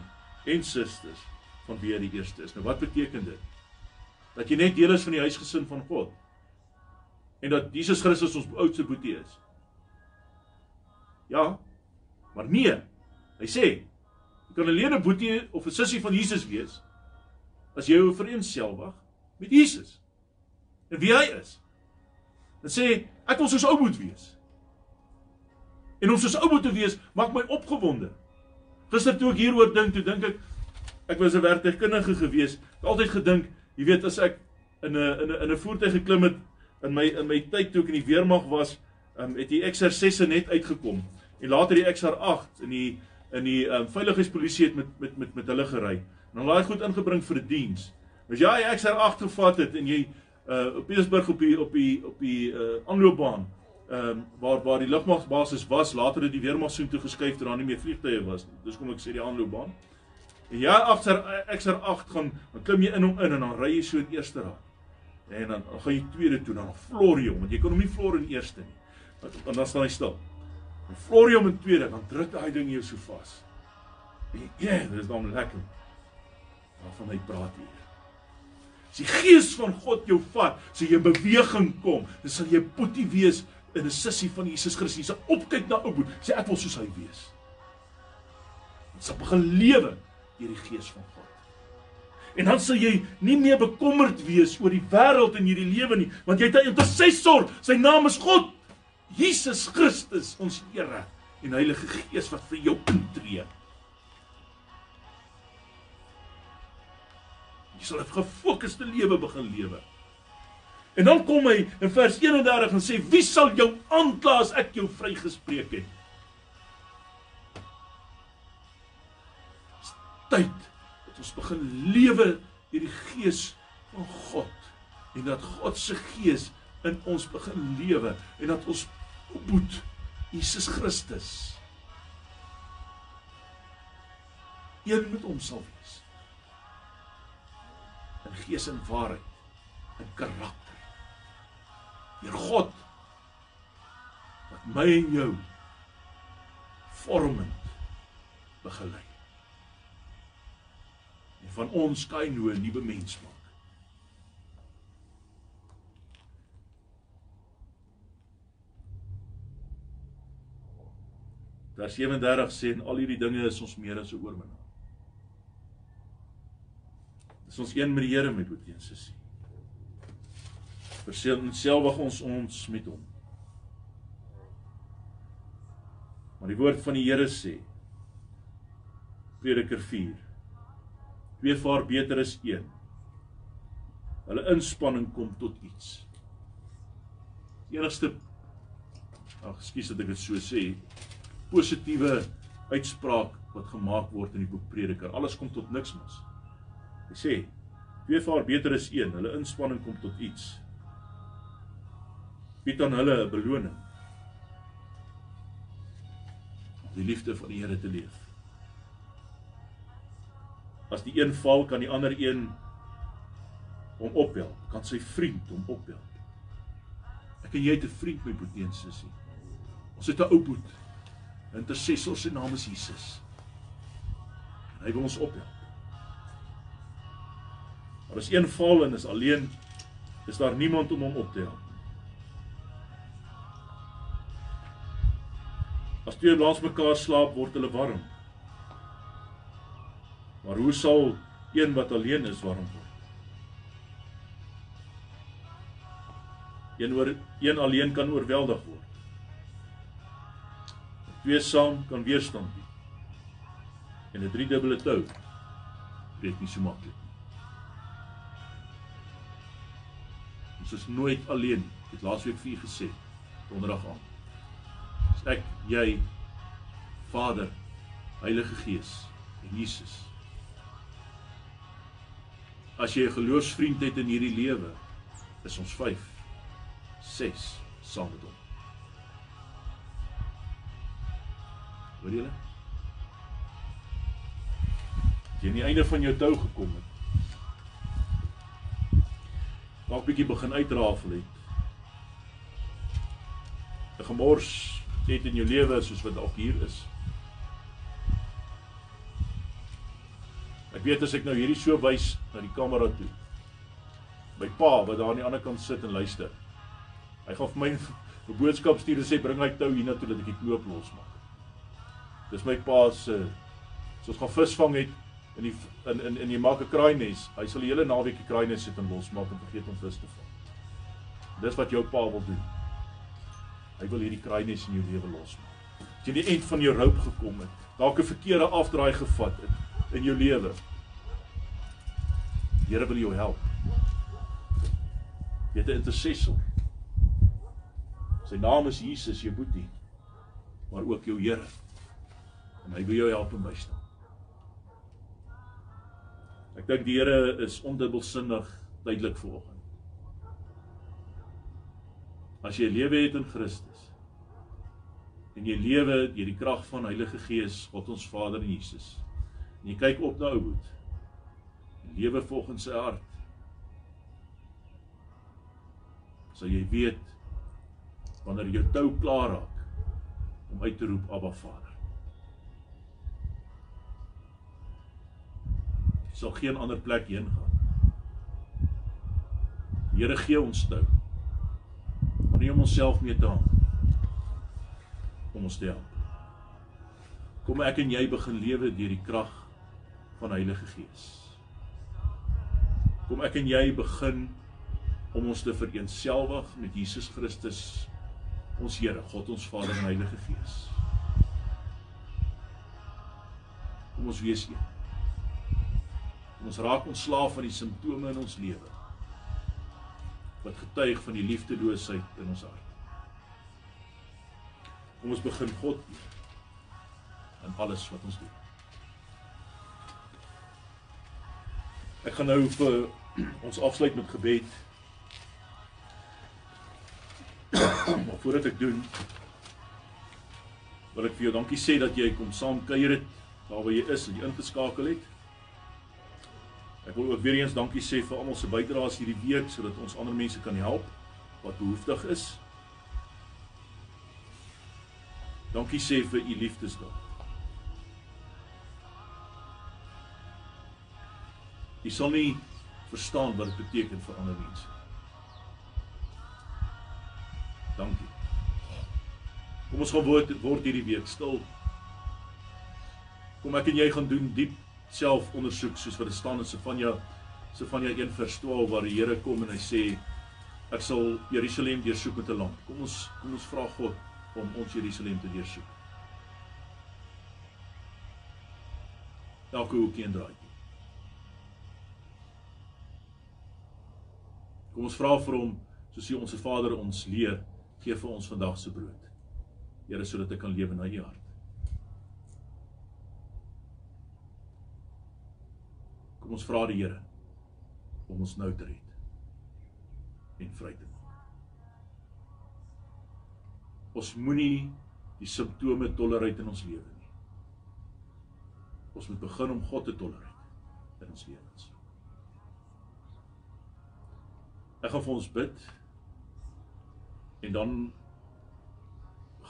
en susters van wie hy die eerste is. Nou wat beteken dit? Dat jy net deel is van die huisgesin van God. En dat Jesus Christus ons oudste boetie is. Ja. Maar nee. Hy sê jy kan 'n boetie of 'n sussie van Jesus wees as jy jou vereensgewig met Jesus. En wie hy is. Dit sê ek wil soos ou moet wees. En om soos ou moet te wees maak my opgewonde. Gister toe ek hieroor dink, toe dink ek ek was 'n werktuigkundige gewees. Ek het altyd gedink, jy weet as ek in 'n in 'n in 'n voertuig geklim het in my in my tyd toe ek in die weermag was, um, het die XR6 net uitgekom en later die XR8 in die in die um, veiligheidspolisie het met met met met hulle gery. En dan laai goed ingebring vir die diens. As jy die XR8 gevat het en jy uh op Pietersburg op die op die op die uh aanloopbaan ehm um, waar waar die lugmagbasis was, later het die weermag soheen toe geskuif dat daar nie meer vliegtye was nie. Dis kom ek sê die aanloopbaan. En ja, agter ekser 8 gaan, dan klim jy in hom in en dan ry jy so in eerste raad. En dan, dan gaan jy tweede toe, dan floor jy hom, want jy kan hom nie floor in eerste nie. Want dan, staan hy stil. Dan floor jy hom in tweede, dan druk daai ding jou so vas. Ja, dit is dan lekker. Waarvan hy praat hier. As die gees van God jou vat, sê jy beweging kom, dan sal jy poetie wees in 'n sissie van Jesus Christus. Sal opkyk na ou boet, sê ek wil soos hy wees. Jy sal begin lewe deur die gees van God. En dan sal jy nie meer bekommerd wees oor die wêreld en hierdie lewe nie, want jy het 'n intercessor. Sy naam is God. Jesus Christus, ons Here en Heilige Gees wat vir jou intree. Jy sal 'n gefokusde lewe begin lewe. En dan kom hy in vers 31 en sê: "Wie sal jou aankla as ek jou vrygespreek het?" tyd dat ons begin lewe deur die gees van God en dat God se gees in ons begin lewe en dat ons opboet Jesus Christus een met hom sal wees in gees en waarheid in karakter deur God wat my en jou vormend begelei en van ons kan nou 'n nuwe mens maak. Vers 37 sê en al hierdie dinge is ons meer as 'n oorwinnaar. Dis ons een met die Here met wat eens onsself ons ons met hom. Maar die woord van die Here sê Prediker 4 Twee vaar beter as een. Hulle inspanning kom tot iets. Die enigste ag, ekskuus dat ek dit so sê, positiewe uitspraak wat gemaak word in die boek Prediker. Alles kom tot niks mos. Hy sê twee vaar beter as een. Hulle inspanning kom tot iets. Bied aan hulle 'n beloning. Die liefde van die Here te leef. As die een val, kan die ander een hom ophelp. Kan sy vriend hom ophelp. Ek en jy het 'n vriend my boetie en sussie. Ons het 'n ou boet. Intercessor se naam is Jesus. En hy wil ons ophelp. Maar as een val en is alleen, is daar niemand om hom op te help. As twee langs mekaar slaap, word hulle warm. Maar hoe sal een wat alleen is warm word? Een oor een alleen kan oorweldig word. Twee saam kan weerstand bied. En 'n driedubbele tou breek nie so maklik nie. Ons is nooit alleen. Ek het laasweek vir u gesê, donderdag aan. Dis ek, jy, Vader, Heilige Gees en Jesus. As jy 'n geloofsvriend het in hierdie lewe, is ons 5 6 saam met hom. Hoor julle? Jy aan die einde van jou tou gekom het. Dalk bietjie begin uitrafel het. 'n Gemors het in jou lewe soos wat dalk hier is. Ek weet as ek nou hierdie so wys na die kamera toe. My pa wat daar aan die ander kant sit en luister. Hy gaan vir my 'n boodskap stuur en sê bring hy tou hiernatoe dat ek die knoop losmaak. Dis my pa se soos gaan visvang het in die in in in jy maak 'n kraaines. Hy sal die hele naweek die kraaines sit en losmaak en vergeet om vis te vang. Dis wat jou pa wil doen. Hy wil hierdie kraaines in jou lewe losmaak. As jy die eind van jou roep gekom het, dalk 'n verkeerde afdraai gevat het in jou lewe. Die Here wil jou help. Jy het 'n intercessor. Sy naam is Jesus, jou boetie, maar ook jou Here. En hy wil jou help en bystaan. Ek dink die Here is ondubbelsinnig duidelik vanoggend. As jy lewe het in Christus en jy lewe deur die krag van Heilige Gees, God ons Vader en Jesus. En jy kyk op na ou boet. Lewe volgens sy hart. Sal jy weet wanneer jou tou klaar raak om uit te roep Abba Vader. Jy sal geen ander plek heen gaan. Die Here gee ons tou. Nie om onsself mee te hang. Om ons te help. Kom ek en jy begin lewe deur die krag van Heilige Gees. Kom ek en jy begin om ons te vereenselwig met Jesus Christus ons Here, God ons Vader en Heilige Gees. Kom ons wees een. Kom ons raak ontslaaf van die simptome in ons lewe wat getuig van die liefdeloosheid in ons hart. Kom ons begin God in alles wat ons doen. Ek gaan nou vir ons afsluit met gebed. maar voordat ek doen, wil ek vir jou dankie sê dat jy kom saam kuier het daar waar jy is en jy ingeskakel het. Ek wil ook weer eens dankie sê vir almal se bydraes hierdie week sodat ons ander mense kan help wat behoeftig is. Dankie sê vir u liefdesdaad. Jy sal nie verstaan wat dit beteken vir ander mense. Dankie. Kom ons gaan word word hierdie week stil. Kom ek en jy gaan doen diep selfondersoek soos wat dit staan in Sefanja Sefanja 1 vers 12 waar die Here kom en hy sê ek sal Jerusalem deursoek met 'n lamp. Kom ons kom ons vra God om ons Jerusalem te deursoek. Elke hoekie en draai. Kom ons vra vir hom soos hy ons Vader ons leer, gee vir ons vandag se brood. Here sodat ek kan lewe na u hart. Kom ons vra die Here om ons nou te red en vry te maak. Ons moenie die simptome tolereer in ons lewe nie. Ons moet begin om God te tolereer in ons lewens. Ek gaan vir ons bid en dan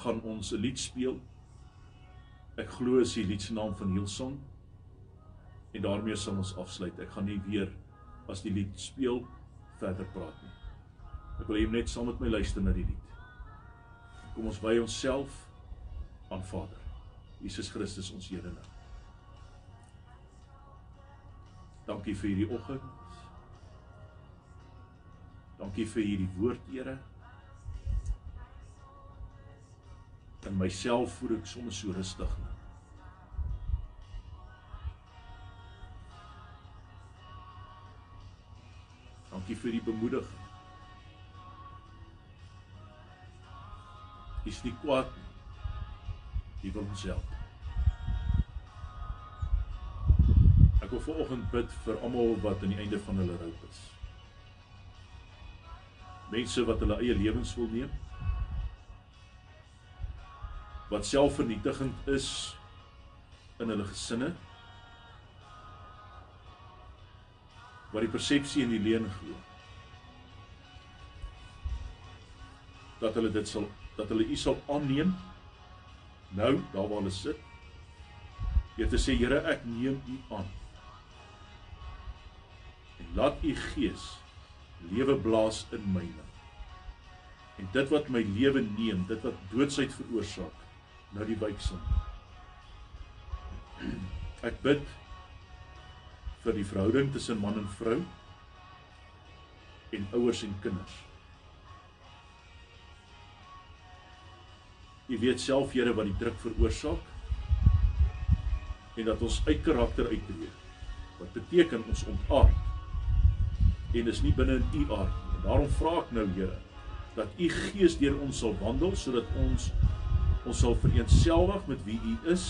gaan ons 'n lied speel. Ek glo is die lied se naam van Hillsong. En daarmee sal ons afsluit. Ek gaan nie weer as die lied speel verder praat nie. Ek wil jy net saam met my luister na die lied. Kom ons wy onsself aan Vader. Jesus Christus ons Here nou. Dankie vir hierdie oggend. Dankie vir hierdie woord, Here. In myself voel ek sommer so rustig nou. Vir die bemoediging. Is nie kwaad nie. Hy wil ons help. Ek wil vanoggend bid vir almal wat aan die einde van hulle roep is. Mense wat hulle eie lewens wil neem. Wat selfvernietigend is in hulle gesinne. Wat die persepsie en die leuen glo. Dat hulle dit sal dat hulle u sal aanneem nou daar waar hulle sit. Jy te sê Here, ek neem u aan. En laat u gees lewe blaas in myne. En dit wat my lewe neem, dit wat doodsheid veroorsaak, nou die wyksel. Ek bid vir die verhouding tussen man en vrou en ouers en kinders. U weet self Here wat die druk veroorsaak en dat ons uit karakter uittreë. Wat beteken ons ontaard en is nie binne in u aard nie. En daarom vra ek nou Here dat u gees deur ons sal wandel sodat ons ons sal vereenselwig met wie u is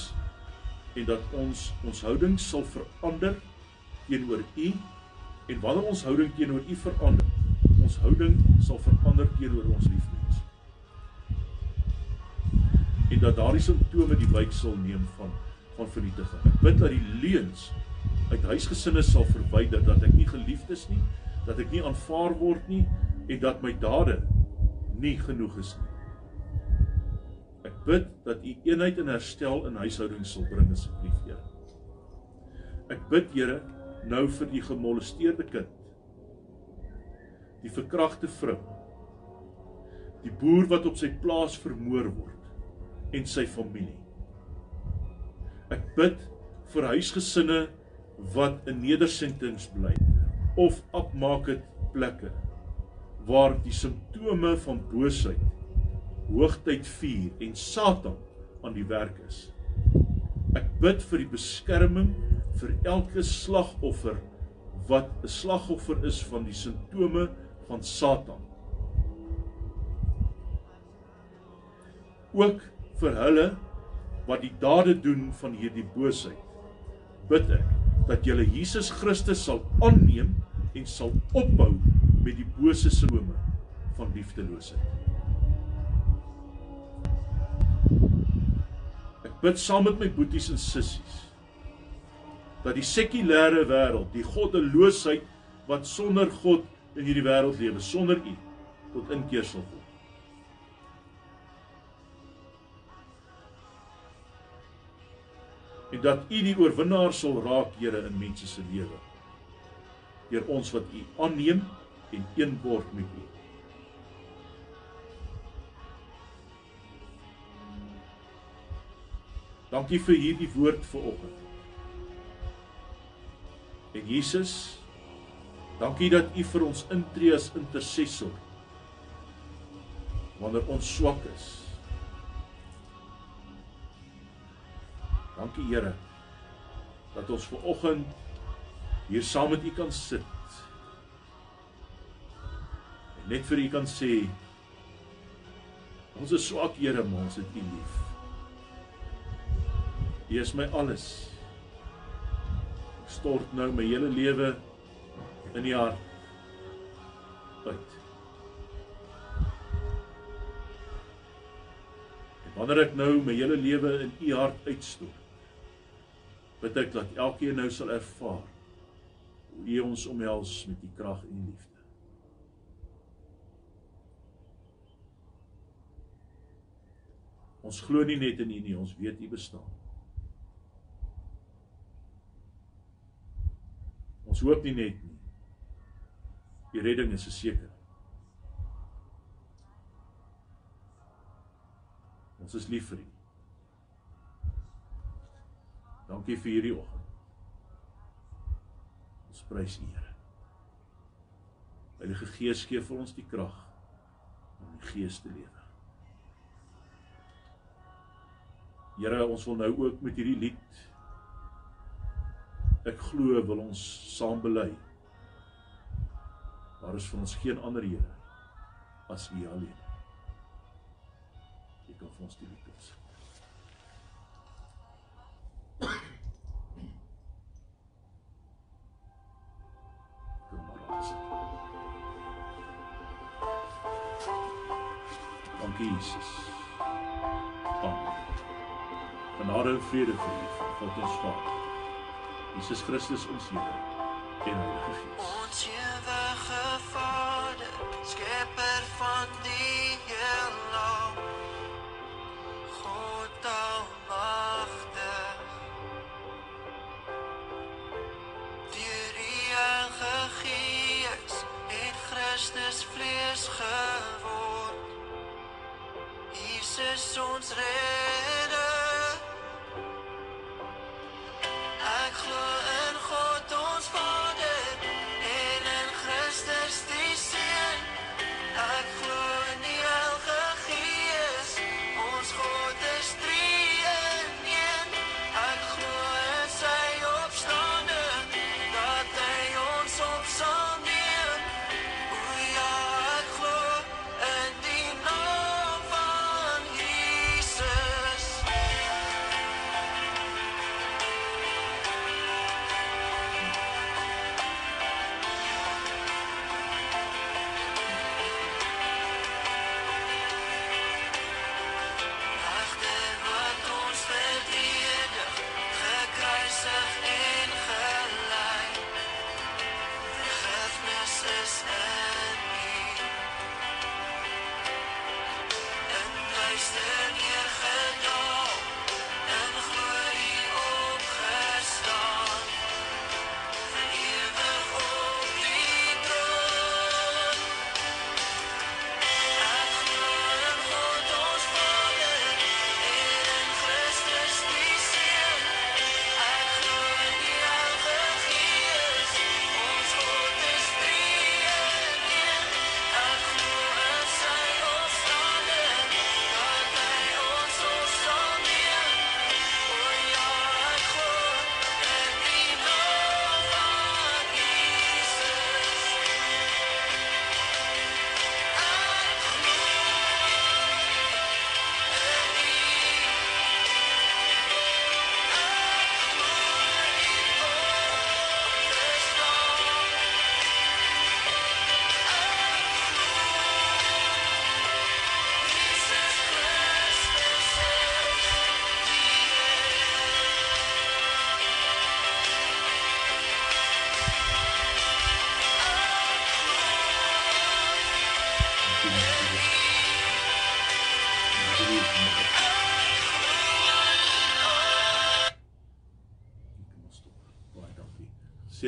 en dat ons ons houding sal verander teenoor u en wanneer ons houding teenoor u verander ons houding sal verander teenoor ons liefdes en dat daardie simptome die wyk sal neem van van vernietiging. Ek bid dat die leuns uit huisgesinne sal verwyder dat ek nie geliefd is nie, dat ek nie aanvaar word nie en dat my dade nie genoeg is nie. Ek bid dat u eenheid en herstel in huishoudings sal bring asseblief, Here. Ek bid, Here, nou vir die gemolesteerde kind. Die verkragte vrou. Die boer wat op sy plaas vermoor word en sy familie. Ek bid vir huisgesinne wat in nedersettings bly of opmaak dit plekke waar die simptome van boosheid hoogtyd vier en Satan aan die werk is. Ek bid vir die beskerming vir elke slagoffer wat 'n slagoffer is van die simptome van Satan. Ook vir hulle wat die dade doen van hierdie boosheid. Bid ek dat julle Jesus Christus sal aanneem en sal opbou met die bose sinome van liefdeloosheid. Ek bid saam met my boeties en sissies dat die sekulêre wêreld, die goddeloosheid wat sonder God in hierdie wêreld lewe, sonder U tot inkeer sal kom. en dat U die oorwinnaar sal raak, Here, in mense se lewe. Deur ons wat U aanneem en een word met U. Dankie vir hierdie woord vanoggend. En Jesus, dankie dat U vir ons intree as intercessor wanneer ons swak is. Dankie Here dat ons ver oggend hier saam met U kan sit. En net vir U kan sê ons is swak Here, maar ons het U lief. U is my alles. Stort nou my hele lewe in U hart uit. En wanneer ek nou my hele lewe in U hart uitstort, bid ek dat elkeen nou sal ervaar hoe U ons omhels met U krag en liefde. Ons glo nie net in U nie, ons weet U bestaan. Ons hoop nie net nie. Die redding is seker. Ons is lief vir U. Dankie vir hierdie oggend. Ons prys U, Here. Heilige Gees gee vir ons die krag om die Gees te lewe. Here, ons wil nou ook met hierdie lied Ek glo wil ons saam bely. Daar is vir ons geen ander Here as U alleen. Jy kan vir ons die lied toets. Kom maar ons. Dankie Jesus. Dankie. Genade en vrede vir U van God ons Vader Jesus Christus ons Here en Heilige Gees. Ons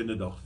était dedans.